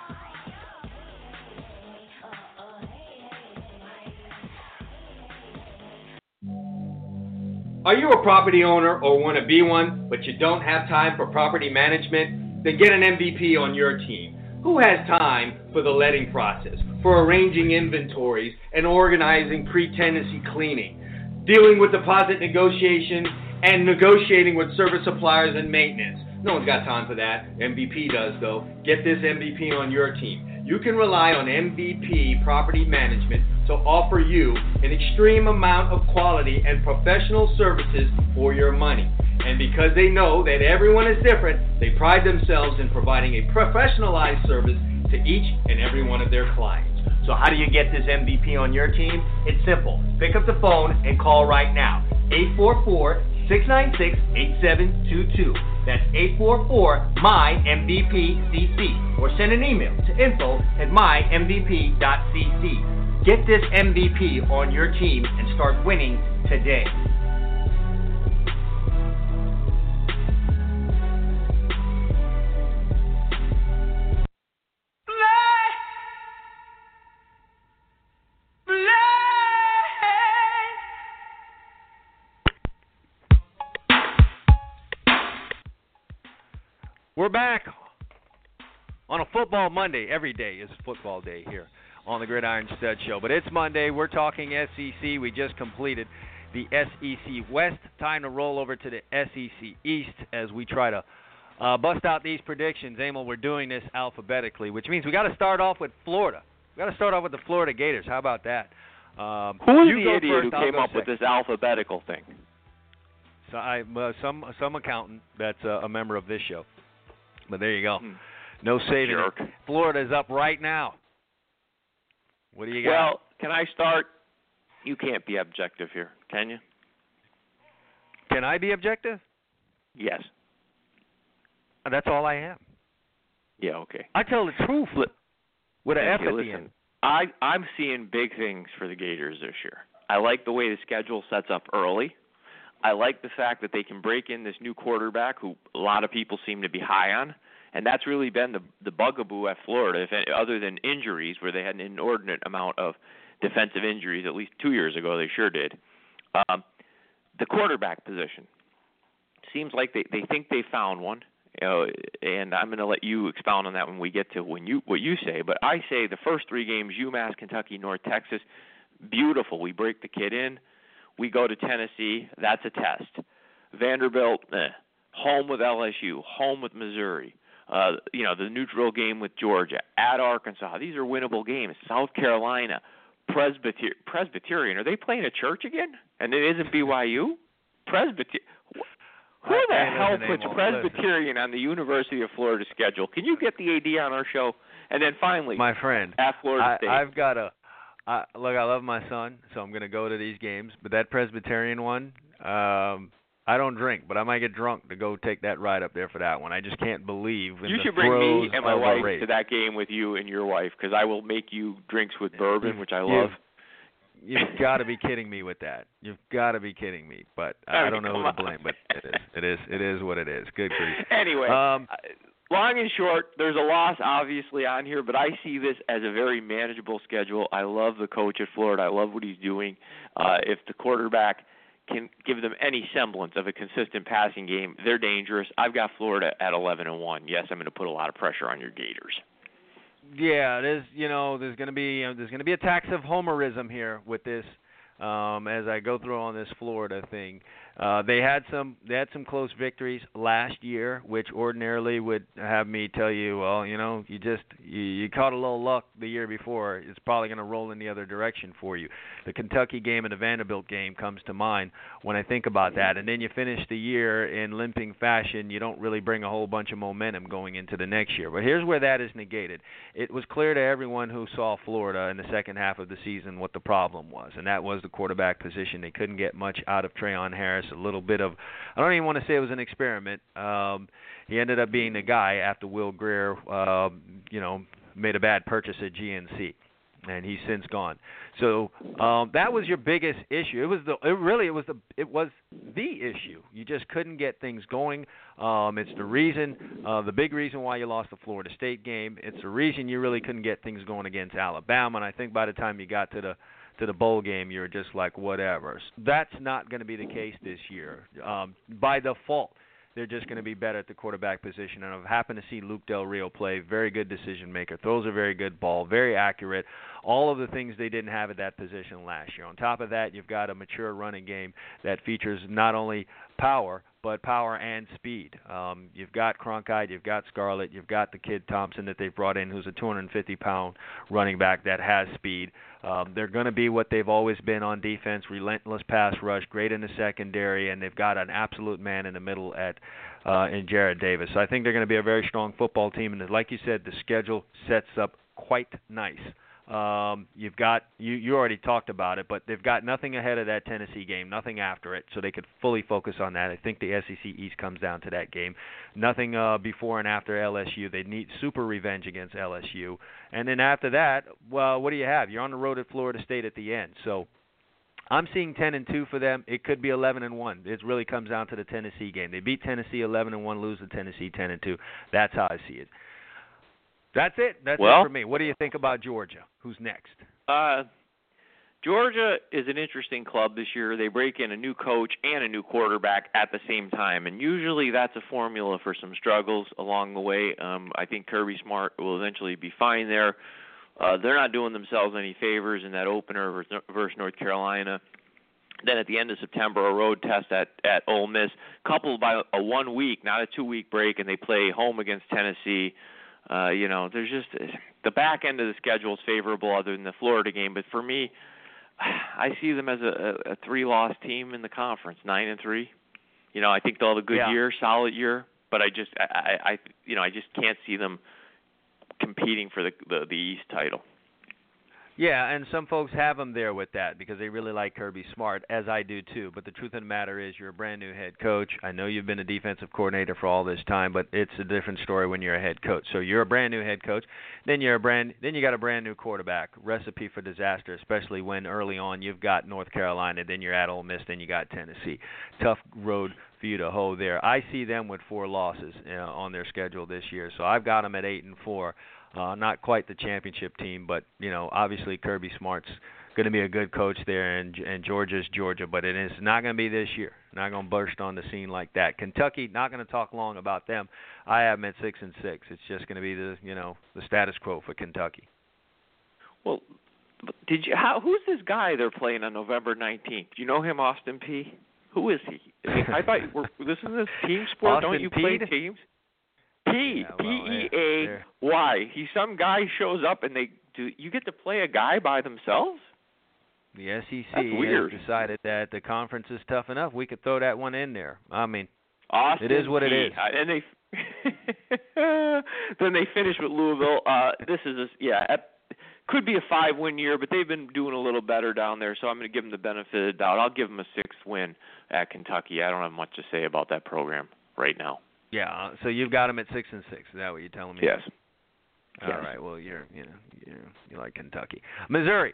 Are you a property owner or want to be one, but you don't have time for property management? Then get an MVP on your team. Who has time for the letting process, for arranging inventories and organizing pre-tenancy cleaning, dealing with deposit negotiation and negotiating with service suppliers and maintenance? No one's got time for that. MVP does, though. Get this MVP on your team. You can rely on MVP Property Management to offer you an extreme amount of quality and professional services for your money. And because they know that everyone is different, they pride themselves in providing a professionalized service to each and every one of their clients. So, how do you get this MVP on your team? It's simple. Pick up the phone and call right now. 844 696 8722. That's 844 my MVPCC. Or send an email to info at mymvp.cc. Get this MVP on your team and start winning today. We're back on a football Monday. Every day is football day here on the Gridiron Stud Show. But it's Monday. We're talking SEC. We just completed the SEC West. Time to roll over to the SEC East as we try to uh, bust out these predictions. Emil, we're doing this alphabetically, which means we got to start off with Florida. We got to start off with the Florida Gators. How about that? Um, Who the idiot first, who came up with this alphabetical thing? So I, uh, some some accountant that's uh, a member of this show. But there you go. Hmm. No saving it. Jerk. Florida's up right now. What do you got? Well, can I start? You can't be objective here, can you? Can I be objective? Yes. That's all I am. Yeah. Okay. I tell the truth with an F at the end. I I'm seeing big things for the Gators this year. I like the way the schedule sets up early. I like the fact that they can break in this new quarterback who a lot of people seem to be high on, and that's really been the the bugaboo at Florida. If other than injuries, where they had an inordinate amount of defensive injuries, at least two years ago they sure did. Um, the quarterback position seems like they they think they found one. You know, and I'm going to let you expound on that when we get to when you what you say. But I say the first three games: UMass, Kentucky, North Texas, beautiful. We break the kid in. We go to Tennessee. That's a test. Vanderbilt, eh. home with LSU, home with Missouri. Uh, you know the neutral game with Georgia, at Arkansas. These are winnable games. South Carolina, Presbyter- Presbyterian. Are they playing a church again? And it isn't BYU. Presbyterian. Who I- the hell puts won't listen. Presbyterian on the University of Florida schedule? Can you get the AD on our show? And then finally, My friend, at Florida I, State. I've got a. I, look, I love my son, so I'm going to go to these games. But that Presbyterian one, um, I don't drink, but I might get drunk to go take that ride up there for that one. I just can't believe in you should bring me and my wife to that game with you and your wife because I will make you drinks with bourbon, which I love. You've got to be kidding me with that. You've got to be kidding me. But I, I I don't know who to blame. But it is. It is. It is what it is. Good grief. Anyway, Um, long and short, there's a loss obviously on here, but I see this as a very manageable schedule. I love the coach at Florida. I love what he's doing. Uh, if the quarterback can give them any semblance of a consistent passing game, they're dangerous. I've got Florida at 11 and 1. Yes, I'm going to put a lot of pressure on your Gators. Yeah, there's you know there's going to be you know, there's going to be a tax of homerism here with this um, as I go through on this Florida thing. Uh, they had some they had some close victories last year, which ordinarily would have me tell you, well, you know, you just you, you caught a little luck the year before. It's probably going to roll in the other direction for you. The Kentucky game and the Vanderbilt game comes to mind when I think about that. And then you finish the year in limping fashion. You don't really bring a whole bunch of momentum going into the next year. But here's where that is negated. It was clear to everyone who saw Florida in the second half of the season what the problem was, and that was the quarterback position. They couldn't get much out of Treon Harris. A little bit of, I don't even want to say it was an experiment. Um, he ended up being the guy after Will Grier, uh, you know, made a bad purchase at GNC and he's since gone. So um, that was your biggest issue. It was the it really it was the it was the issue. You just couldn't get things going. Um, it's the reason, uh, the big reason why you lost the Florida State game. It's the reason you really couldn't get things going against Alabama. And I think by the time you got to the to the bowl game, you were just like whatever. That's not going to be the case this year. Um, by default, they're just going to be better at the quarterback position. And I've happened to see Luke Del Rio play. Very good decision maker. Throws a very good ball. Very accurate. All of the things they didn't have at that position last year. On top of that, you've got a mature running game that features not only power but power and speed. Um, you've got Cronkrite, you've got Scarlett, you've got the kid Thompson that they've brought in, who's a 250-pound running back that has speed. Um, they're going to be what they've always been on defense: relentless pass rush, great in the secondary, and they've got an absolute man in the middle at uh, in Jarrad Davis. So I think they're going to be a very strong football team, and like you said, the schedule sets up quite nice. Um, you've got you you already talked about it, but they've got nothing ahead of that Tennessee game, nothing after it, so they could fully focus on that. I think the SEC East comes down to that game. Nothing uh, before and after LSU. They need super revenge against LSU, and then after that, well, what do you have? You're on the road at Florida State at the end, so. I'm seeing 10 and 2 for them. It could be 11 and 1. It really comes down to the Tennessee game. They beat Tennessee 11 and 1, lose to Tennessee 10 and 2. That's how I see it. That's it. That's Well- it for me. What do you think about Georgia? Who's next? Uh, Georgia is an interesting club this year. They break in a new coach and a new quarterback at the same time, and usually that's a formula for some struggles along the way. Um, I think Kirby Smart will eventually be fine there. Uh, they're not doing themselves any favors in that opener versus North Carolina. Then at the end of September, a road test at at Ole Miss, coupled by a one week, not a two week break, and they play home against Tennessee. Uh, you know, there's just the back end of the schedule is favorable, other than the Florida game. But for me, I see them as a, a, three-loss team in the conference, nine and three. You know, I think they'll have a good Yeah. year, solid year, but I just, I, I, I, you know, I just can't see them competing for the the, the East title. Yeah, and some folks have them there with that because they really like Kirby Smart, as I do too. But the truth of the matter is, you're a brand new head coach. I know you've been a defensive coordinator for all this time, but it's a different story when you're a head coach. So you're a brand new head coach. Then you're a brand. Then you got a brand new quarterback. Recipe for disaster, especially when early on you've got North Carolina, then you're at Ole Miss, then you got Tennessee. Tough road for you to hoe there. I see them with four losses uh, on their schedule this year, so I've got them at eight and four. Uh, not quite the championship team, but you know, obviously Kirby Smart's going to be a good coach there, and and Georgia's Georgia, but it is not going to be this year. Not going to burst on the scene like that. Kentucky, not going to talk long about them. I have them at six and six. It's just going to be the you know the status quo for Kentucky. Well, did you? How? Who's this guy they're playing on November 19th? Do you know him, Austin Peay? Who is he? I, mean, I thought we're, this is a team sport. Don't Austin you play teams? P Yeah, well, P E A Y. He some guy shows up and they do. You get to play a guy by themselves. The SEC has decided that the conference is tough enough. We could throw that one in there. I mean, Austin It is what it. Uh, And they then they finish with Louisville. Uh, this is a, yeah. Ep, could be a five win year, but they've been doing a little better down there, so I'm going to give them the benefit of the doubt. I'll give them a sixth win at Kentucky. I don't have much to say about that program right now. Yeah, uh, so you've got them at six and six. Is that what you're telling me? Yes. All Yes. right. Well, you're you know you you like Kentucky, Missouri.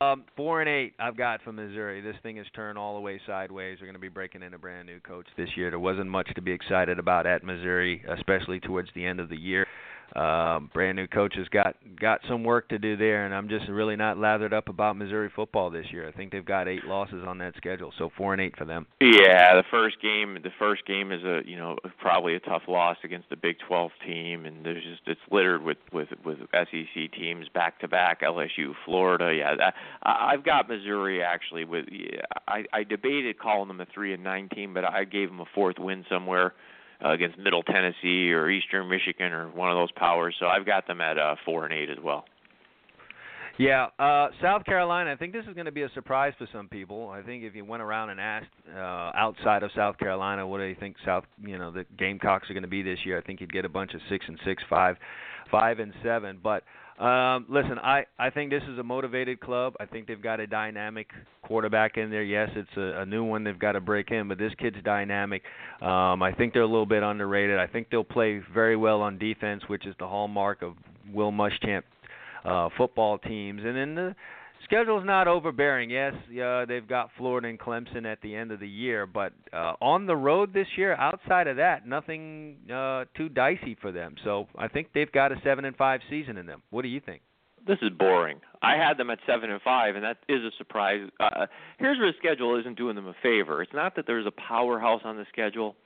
Um, four and eight. I've got for Missouri. This thing has turned all the way sideways. They're going to be breaking in a brand new coach this year. There wasn't much to be excited about at Missouri, especially towards the end of the year. Um, brand new coach has got got some work to do there, and I'm just really not lathered up about Missouri football this year. I think they've got eight losses on that schedule, so four and eight for them. Yeah, the first game, the first game is a you know probably a tough loss against a Big 12 team, and there's just it's littered with with with SEC teams back to back, LSU, Florida. Yeah, that, I've got Missouri actually. With I I debated calling them a three and nine team, but I gave them a fourth win somewhere uh, against Middle Tennessee or Eastern Michigan or one of those powers. So I've got them at uh, four and eight as well. Yeah, uh, South Carolina. I think this is going to be a surprise for some people. I think if you went around and asked uh, outside of South Carolina, what do you think South, you know, the Gamecocks are going to be this year? I think you'd get a bunch of six and six, five, five and seven. But um, listen, I I think this is a motivated club. I think they've got a dynamic quarterback in there. Yes, it's a, a new one they've got to break in, but this kid's dynamic. Um, I think they're a little bit underrated. I think they'll play very well on defense, which is the hallmark of Will Muschamp uh, football teams. And then the schedule's not overbearing. Yes, uh, they've got Florida and Clemson at the end of the year, but uh, on the road this year, outside of that, nothing uh, too dicey for them. So I think they've got a seven and five season in them. What do you think? this is boring. I had them at seven and five, and that is a surprise. Uh, here's where the schedule isn't doing them a favor. It's not that there's a powerhouse on the schedule,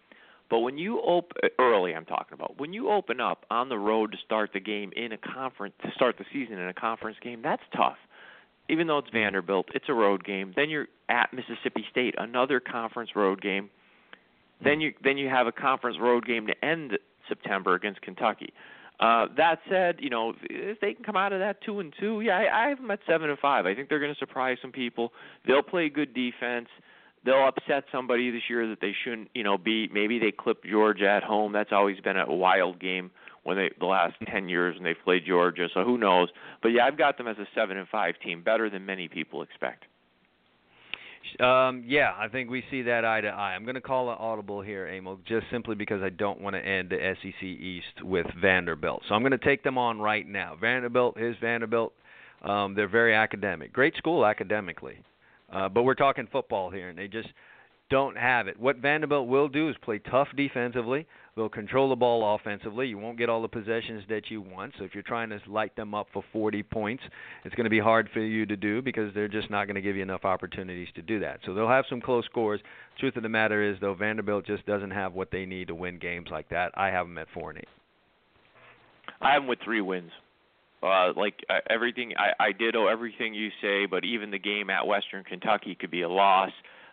but when you open early, I'm talking about when you open up on the road to start the game in a conference to start the season in a conference game, that's tough. Even though it's Vanderbilt, it's a road game. Then you're at Mississippi State, another conference road game. Then you then you have a conference road game to end September against Kentucky. Uh, that said, you know if they can come out of that two and two, yeah, I, I have them at seven and five. I think they're going to surprise some people. They'll play good defense. They'll upset somebody this year that they shouldn't, you know, beat. Maybe they clip Georgia at home. That's always been a wild game when they the last ten years when they've played Georgia. So who knows? But yeah, I've got them as a seven and five team, better than many people expect. Um, yeah, I think we see that eye to eye. I'm going to call an audible here, Emil, just simply because I don't want to end the SEC East with Vanderbilt. So I'm going to take them on right now. Vanderbilt is Vanderbilt. Um, they're very academic, great school academically, uh, but we're talking football here, and they just don't have it. What Vanderbilt will do is play tough defensively. They'll control the ball offensively. You won't get all the possessions that you want. So if you're trying to light them up for 40 points, it's going to be hard for you to do because they're just not going to give you enough opportunities to do that. So they'll have some close scores. Truth of the matter is, though, Vanderbilt just doesn't have what they need to win games like that. I have them at four and eight. I have them with three wins. Uh, like uh, everything, I, I ditto everything you say, but even the game at Western Kentucky could be a loss.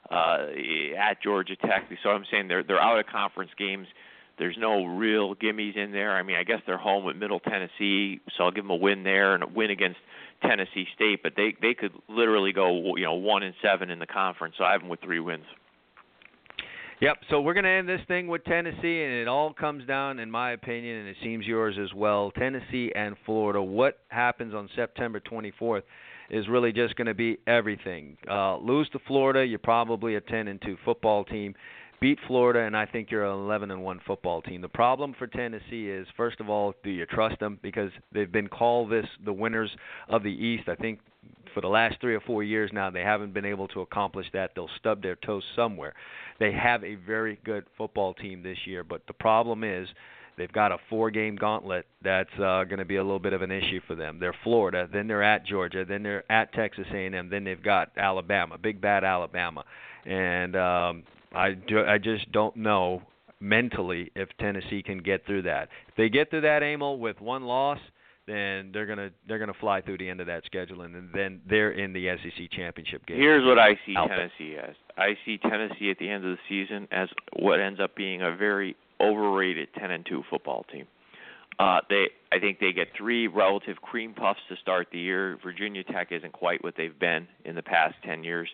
Uh, at Georgia Tech, so I'm saying they're they're out of conference games. There's no real gimmies in there. I mean, I guess they're home with Middle Tennessee, so I'll give them a win there and a win against Tennessee State. But they they could literally go you know one and seven in the conference. So I have them with three wins. Yep. So we're going to end this thing with Tennessee, and it all comes down, in my opinion, and it seems yours as well. Tennessee and Florida. What happens on September 24th is really just going to be everything. Uh, lose to Florida, you're probably a 10 and 2 football team. Beat Florida, and I think you're an 11 and 1 football team. The problem for Tennessee is, first of all, do you trust them? Because they've been called this the winners of the East. I think for the last three or four years now, they haven't been able to accomplish that. They'll stub their toes somewhere. They have a very good football team this year, but the problem is they've got a four-game gauntlet that's uh, going to be a little bit of an issue for them. They're Florida, then they're at Georgia, then they're at Texas A&M, then they've got Alabama, big bad Alabama, and um, I do, I just don't know mentally if Tennessee can get through that. If they get through that, Emil, with one loss then they're gonna they're gonna fly through the end of that schedule, and then they're in the SEC championship game. Here's what I see Out. Tennessee as. I see Tennessee at the end of the season as what ends up being a very overrated 10 and 2 football team. Uh, they, I think they get three relative cream puffs to start the year. Virginia Tech isn't quite what they've been in the past 10 years.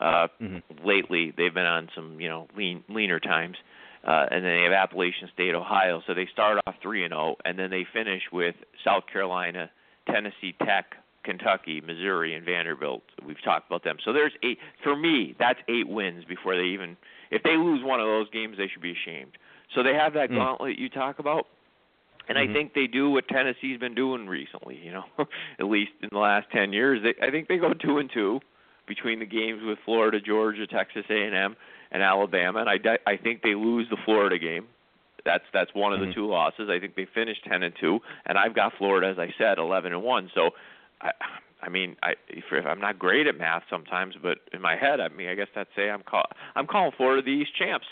Uh, Mhm. Lately, they've been on some, you know, lean, leaner times. Uh, and then they have Appalachian State, Ohio. So they start off three and zero, and then they finish with South Carolina, Tennessee Tech, Kentucky, Missouri, and Vanderbilt. We've talked about them. So there's eight. For me, that's eight wins before they even. If they lose one of those games, they should be ashamed. So they have that Mm. gauntlet you talk about. And Mhm. I think they do what Tennessee's been doing recently. You know, at least in the last ten years, they, I think they go two and two between the games with Florida, Georgia, Texas A&M, and Alabama. And I, I think they lose the Florida game. That's that's one of the two losses. I think they finished ten and two, and I've got Florida, as I said, eleven and one. So, I, I mean, I if, if I'm not great at math sometimes, but in my head, I mean, I guess I'd say I'm call I'm calling Florida the East champs.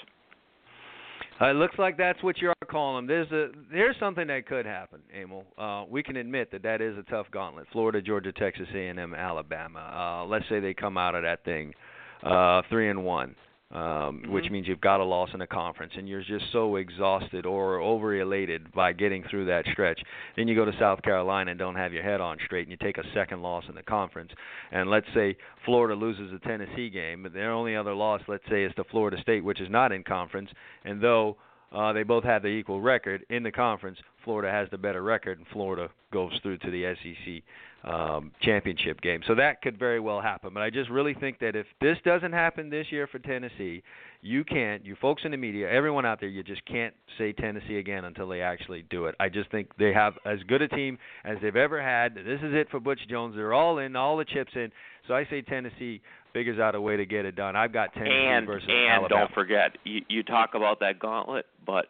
Uh, it looks like that's what you are calling them. There's a there's something that could happen, Emil. Uh, we can admit that that is a tough gauntlet. Florida, Georgia, Texas A&M, Alabama. Uh, let's say they come out of that thing uh, three and one, um, which Mhm. means you've got a loss in a conference, and you're just so exhausted or over elated by getting through that stretch. Then you go to South Carolina and don't have your head on straight, and you take a second loss in the conference. And let's say Florida loses a Tennessee game, but their only other loss, let's say, is to Florida State, which is not in conference. And though uh, they both have the equal record in the conference, Florida has the better record, and Florida goes through to the SEC um, championship game. So that could very well happen. But I just really think that if this doesn't happen this year for Tennessee, you can't, you folks in the media, everyone out there, you just can't say Tennessee again until they actually do it. I just think they have as good a team as they've ever had. This is it for Butch Jones. They're all in, all the chips in. So I say Tennessee figures out a way to get it done. I've got Tennessee and versus and Alabama. don't forget, you, you talk about that gauntlet, but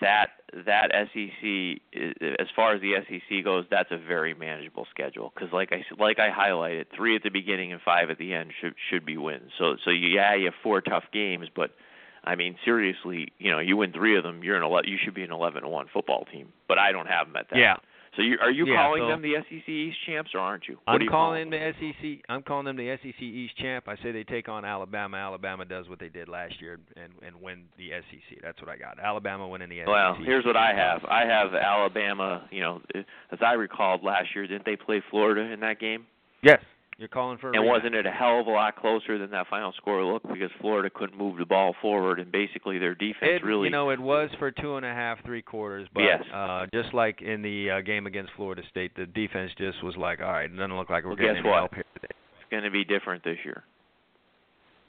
that that SEC, as far as the SEC goes, that's a very manageable schedule. Because like I like I highlighted, three at the beginning and five at the end should should be wins. So so yeah, you have four tough games, but I mean seriously, you know, you win three of them, you're an ele- you should be an 11 and one football team. But I don't have them at that. yeah. So you are you Yeah, calling so- them the SEC East champs or aren't you? What I'm you calling them? the SEC. I'm calling them the SEC East champ. I say they take on Alabama. Alabama does what they did last year and and win the SEC. That's what I got. Alabama winning the SEC. Well, here's what I have. I have Alabama. You know, as I recalled last year, didn't they play Florida in that game? Yes, you're calling for. And rematch. wasn't it a hell of a lot closer than that final score looked because Florida couldn't move the ball forward and basically their defense It, really. you know, it was for two and a half, three quarters, but Yes. uh, just like in the uh, game against Florida State, the defense just was like, all right, it doesn't look like we're Well, getting any help here today. it's going to be different this year.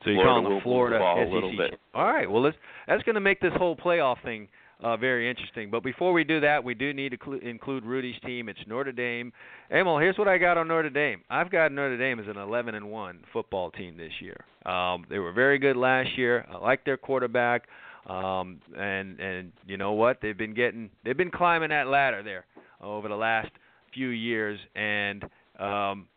So you're Florida calling the the Florida a SEC. little bit. All right. Well, let's, that's going to make this whole playoff thing uh, very interesting. But before we do that, we do need to clu- include Rudy's team. It's Notre Dame. Emil, here's what I got on Notre Dame. I've got Notre Dame as an 11 and one football team this year. Um, they were very good last year. I like their quarterback. Um, and and you know what? They've been getting they've been climbing that ladder there over the last few years and um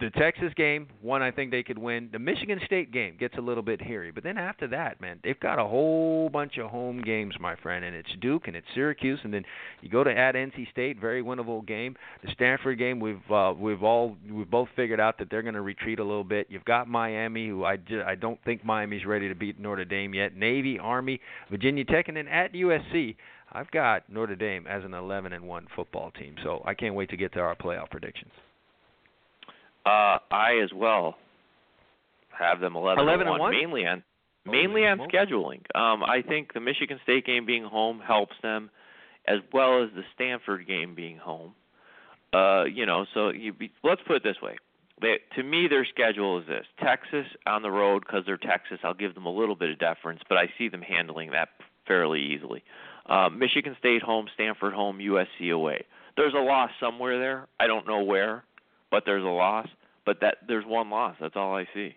the Texas game, one I think they could win. The Michigan State game gets a little bit hairy, but then after that, man, they've got a whole bunch of home games, my friend, and it's Duke and it's Syracuse, and then you go to at NC State, very winnable game. The Stanford game, we've uh, we've all we've both figured out that they're going to retreat a little bit. You've got Miami, who I ju- I don't think Miami's ready to beat Notre Dame yet. Navy, Army, Virginia Tech, and then at USC. I've got Notre Dame as an 11 and 1 football team, so I can't wait to get to our playoff predictions. Uh, I as well have them 11, 11 and and one? mainly on mainly on scheduling. Um, I think the Michigan State game being home helps them, as well as the Stanford game being home. Uh, you know, so you be, let's put it this way. They, to me, their schedule is this: Texas on the road because they're Texas. I'll give them a little bit of deference, but I see them handling that fairly easily. Uh, Michigan State home, Stanford home, USC away. There's a loss somewhere there. I don't know where, but there's a loss. But that there's one loss. That's all I see.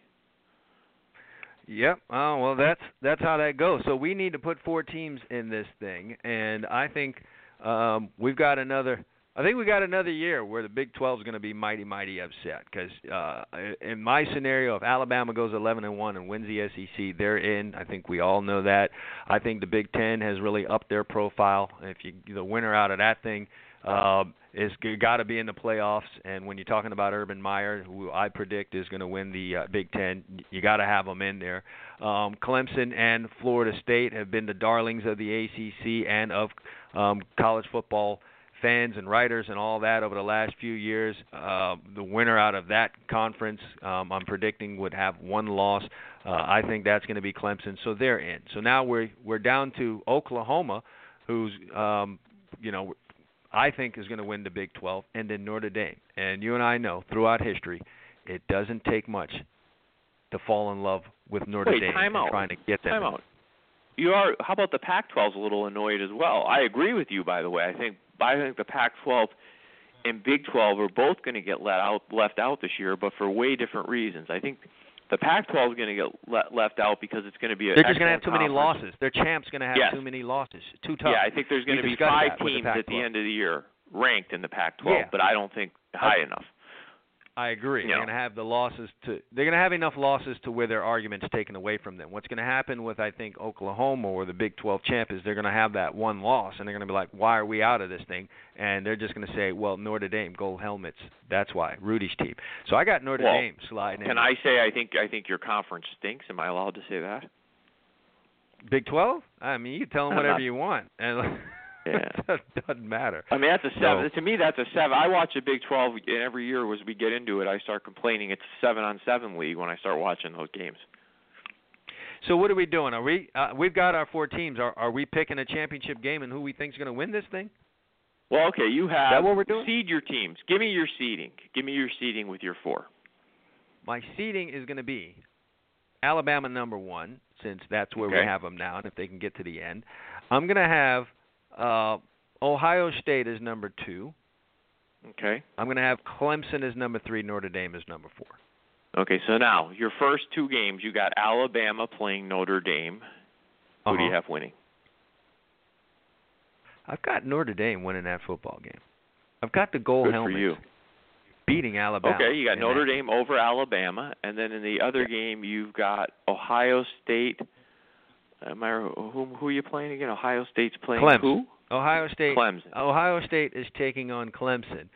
Yep. Oh well, that's that's how that goes. So we need to put four teams in this thing, and I think um, we've got another. I think we got another year where the Big 12 is going to be mighty, mighty upset because uh, in my scenario, if Alabama goes 11 and one and wins the SEC, they're in. I think we all know that. I think the Big Ten has really upped their profile. If you the winner out of that thing uh, is got to be in the playoffs. And when you're talking about Urban Meyer, who I predict is going to win the uh, Big Ten, you got to have them in there. Um, Clemson and Florida State have been the darlings of the ACC and of um, college football fans and writers and all that over the last few years. Uh, the winner out of that conference, um, I'm predicting, would have one loss. Uh, I think that's going to be Clemson, so they're in. So now we're we're down to Oklahoma, who's um, you know I think is going to win the Big 12, and then Notre Dame. And you and I know throughout history, it doesn't take much to fall in love with Notre Wait, Dame time and out. trying to get them. Time out. You are. How about the Pac-12's a little annoyed as well? I agree with you, by the way. I think I think the Pac-12 and Big 12 are both going to get let out, left out this year, but for way different reasons. I think the Pac-12 is going to get le- left out because it's going to be a They're just going to have too excellent many losses. Their champ's going to have Yes. too many losses. Too tough. Yeah, I think there's going We to be five with the teams at the end of the year ranked in the Pac-12, Yeah. but I don't think high enough. I agree. They're going to have the losses to. They're going to have enough losses to where their arguments taken away from them. What's going to happen with I think Oklahoma or the Big 12 champ is they're going to have that one loss and they're going to be like, why are we out of this thing? And they're just going to say, well, Notre Dame, gold helmets. That's why Rudy's team. So I got Notre Well, Dame sliding Can in. I say I think I think your conference stinks? Am I allowed to say that? Big 12? I mean, you can tell them whatever not- you want, and Yeah. it doesn't matter. I mean, that's a seven. No. To me, that's a seven. I watch the Big 12, and every year as we get into it, I start complaining it's a seven on seven league when I start watching those games. So what are we doing? Are we? Uh, we've got our four teams. Are are we picking a championship game and who we think's going to win this thing? Well, okay, you have that what we're doing? seed your teams. Give me your seeding. Give me your seeding with your four. My seeding is going to be Alabama number one, since that's where we have them now, and if they can get to the end. I'm going to have uh, Ohio State is number two. Okay. I'm going to have Clemson as number three. Notre Dame as number four. Okay, so now your first two games, you got Alabama playing Notre Dame. Who do you Uh-huh. have winning? I've got Notre Dame winning that football game. I've got the Good for helmets you. beating Alabama. Okay, you got Notre that. Dame over Alabama, and then in the other game you've got Ohio State. I who who are you playing again? Ohio State's playing Clemson. who? Ohio State. Clemson. Ohio State is taking on Clemson,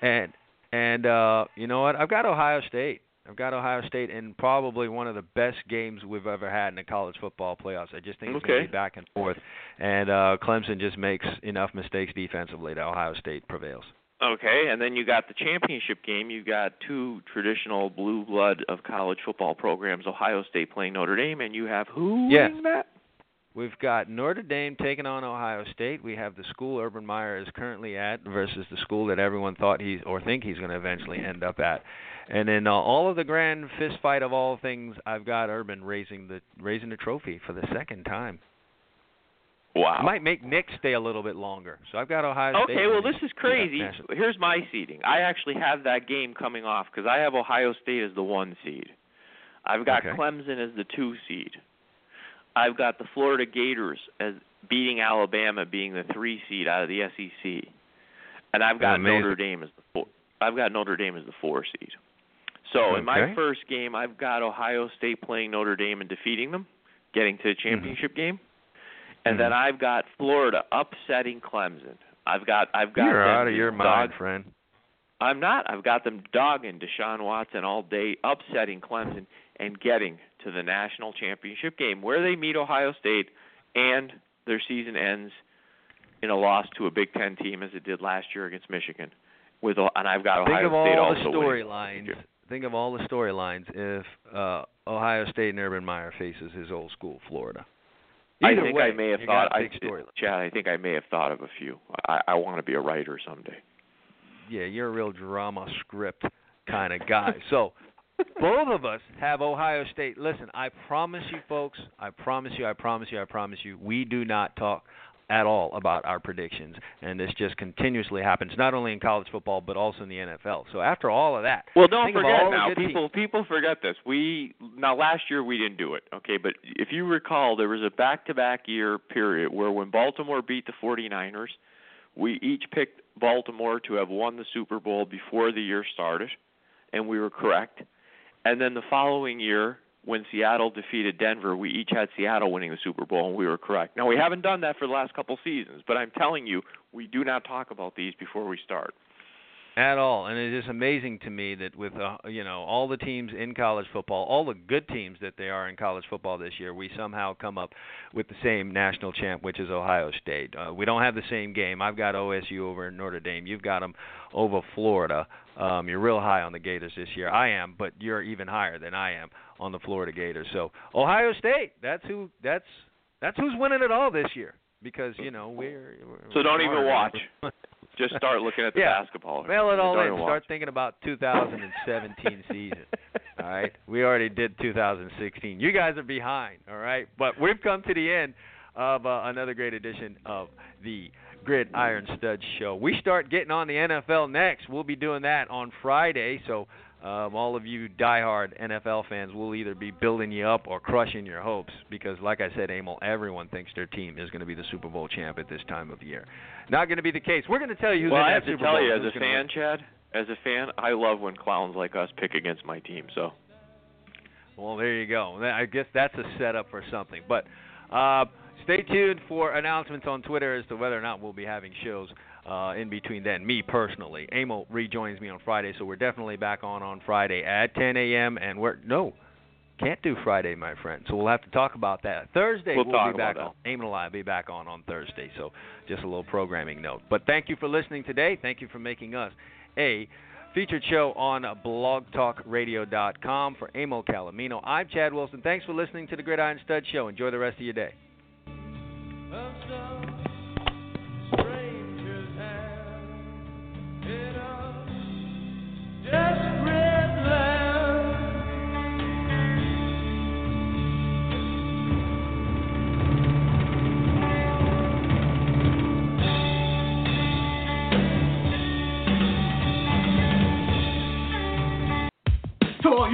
and and uh, you know what? I've got Ohio State. I've got Ohio State in probably one of the best games we've ever had in the college football playoffs. I just think it's going to be back and forth, and uh, Clemson just makes enough mistakes defensively that Ohio State prevails. Okay, and then you got the championship game. You've got two traditional blue blood of college football programs, Ohio State playing Notre Dame, and you have who winning that? We've got Notre Dame taking on Ohio State. We have the school Urban Meyer is currently at versus the school that everyone thought he's or think he's going to eventually end up at. And in uh, all of the grand fist fight of all things, I've got Urban raising the raising the trophy for the second time. Wow. I might make Nick stay a little bit longer. So I've got Ohio State. Okay, well this is crazy. Here's my seeding. I actually have that game coming off because I have Ohio State as the one seed. I've got Okay. Clemson as the two seed. I've got the Florida Gators as beating Alabama being the three seed out of the SEC, and I've got Amazing. Notre Dame as the four. I've got Notre Dame as the four seed. So in my first game, I've got Ohio State playing Notre Dame and defeating them, getting to the mm-hmm. championship game, and then I've got Florida upsetting Clemson. I've got I've got You're out of your dog- mind, friend. I'm not. I've got them dogging Deshaun Watson all day, upsetting Clemson, and getting to the national championship game where they meet Ohio State, and their season ends in a loss to a Big Ten team as it did last year against Michigan. With and I've got Ohio. Think Ohio of all State the storylines. Think of all the storylines if uh, Ohio State and Urban Meyer faces his old school Florida. I Either think way, I may have thought. I. Chad, I think I may have thought of a few. I, I want to be a writer someday. Yeah, you're a real drama script kind of guy. so both of us have Ohio State. Listen, I promise you, folks. I promise you. I promise you. I promise you. We do not talk at all about our predictions, and this just continuously happens, not only in college football but also in the NFL. So after all of that, Well, don't forget now. good teams. People people forget this. We now last year we didn't do it. Okay, but if you recall, there was a back-to-back year period where when Baltimore beat the 49ers, we each picked Baltimore to have won the Super Bowl before the year started, and we were correct. And then the following year, when Seattle defeated Denver, we each had Seattle winning the Super Bowl, and we were correct. Now we haven't done that for the last couple seasons, but I'm telling you, we do not talk about these before we start. At all. And it is amazing to me that with uh, you know all the teams in college football all the good teams that they are in college football this year we somehow come up with the same national champ which is Ohio State. Uh, we don't have the same game. I've got OSU over in Notre Dame. You've got them over Florida. Um you're real high on the Gators this year. I am but you're even higher than I am on the Florida Gators. So Ohio State that's who that's that's who's winning it all this year because you know we're, we're So don't even watch. Just start looking at the Yeah. basketball. Mail it all in. Start thinking about 2017 season. All right, we already did 2016. You guys are behind. All right, but we've come to the end of uh, another great edition of the Gridiron Stud Show. We start getting on the NFL next. We'll be doing that on Friday. So. Um, all of you diehard NFL fans will either be building you up or crushing your hopes because, like I said, Emil, everyone thinks their team is going to be the Super Bowl champ at this time of year. Not going to be the case. We're going to tell you who's well, in I have to Super tell Bowl, you, as who's a gonna win. fan, Chad, as a fan, I love when clowns like us pick against my team. So Well, there you go. I guess that's a setup for something. But uh, stay tuned for announcements on Twitter as to whether or not we'll be having shows uh, in between then. Me personally, Amo rejoins me on Friday, so we're definitely back on on Friday at 10 a.m. And we're no. Can't do Friday, my friend. So we'll have to talk about that. Thursday We'll talk be back about on. Eamon and I will be back on on Thursday. So just a little programming note. But thank you for listening today. Thank you for making us a featured show on blogtalkradio.com. For Amo Calomino, I'm Chad Wilson. Thanks for listening to the Gridiron Stud Show. Enjoy the rest of your day.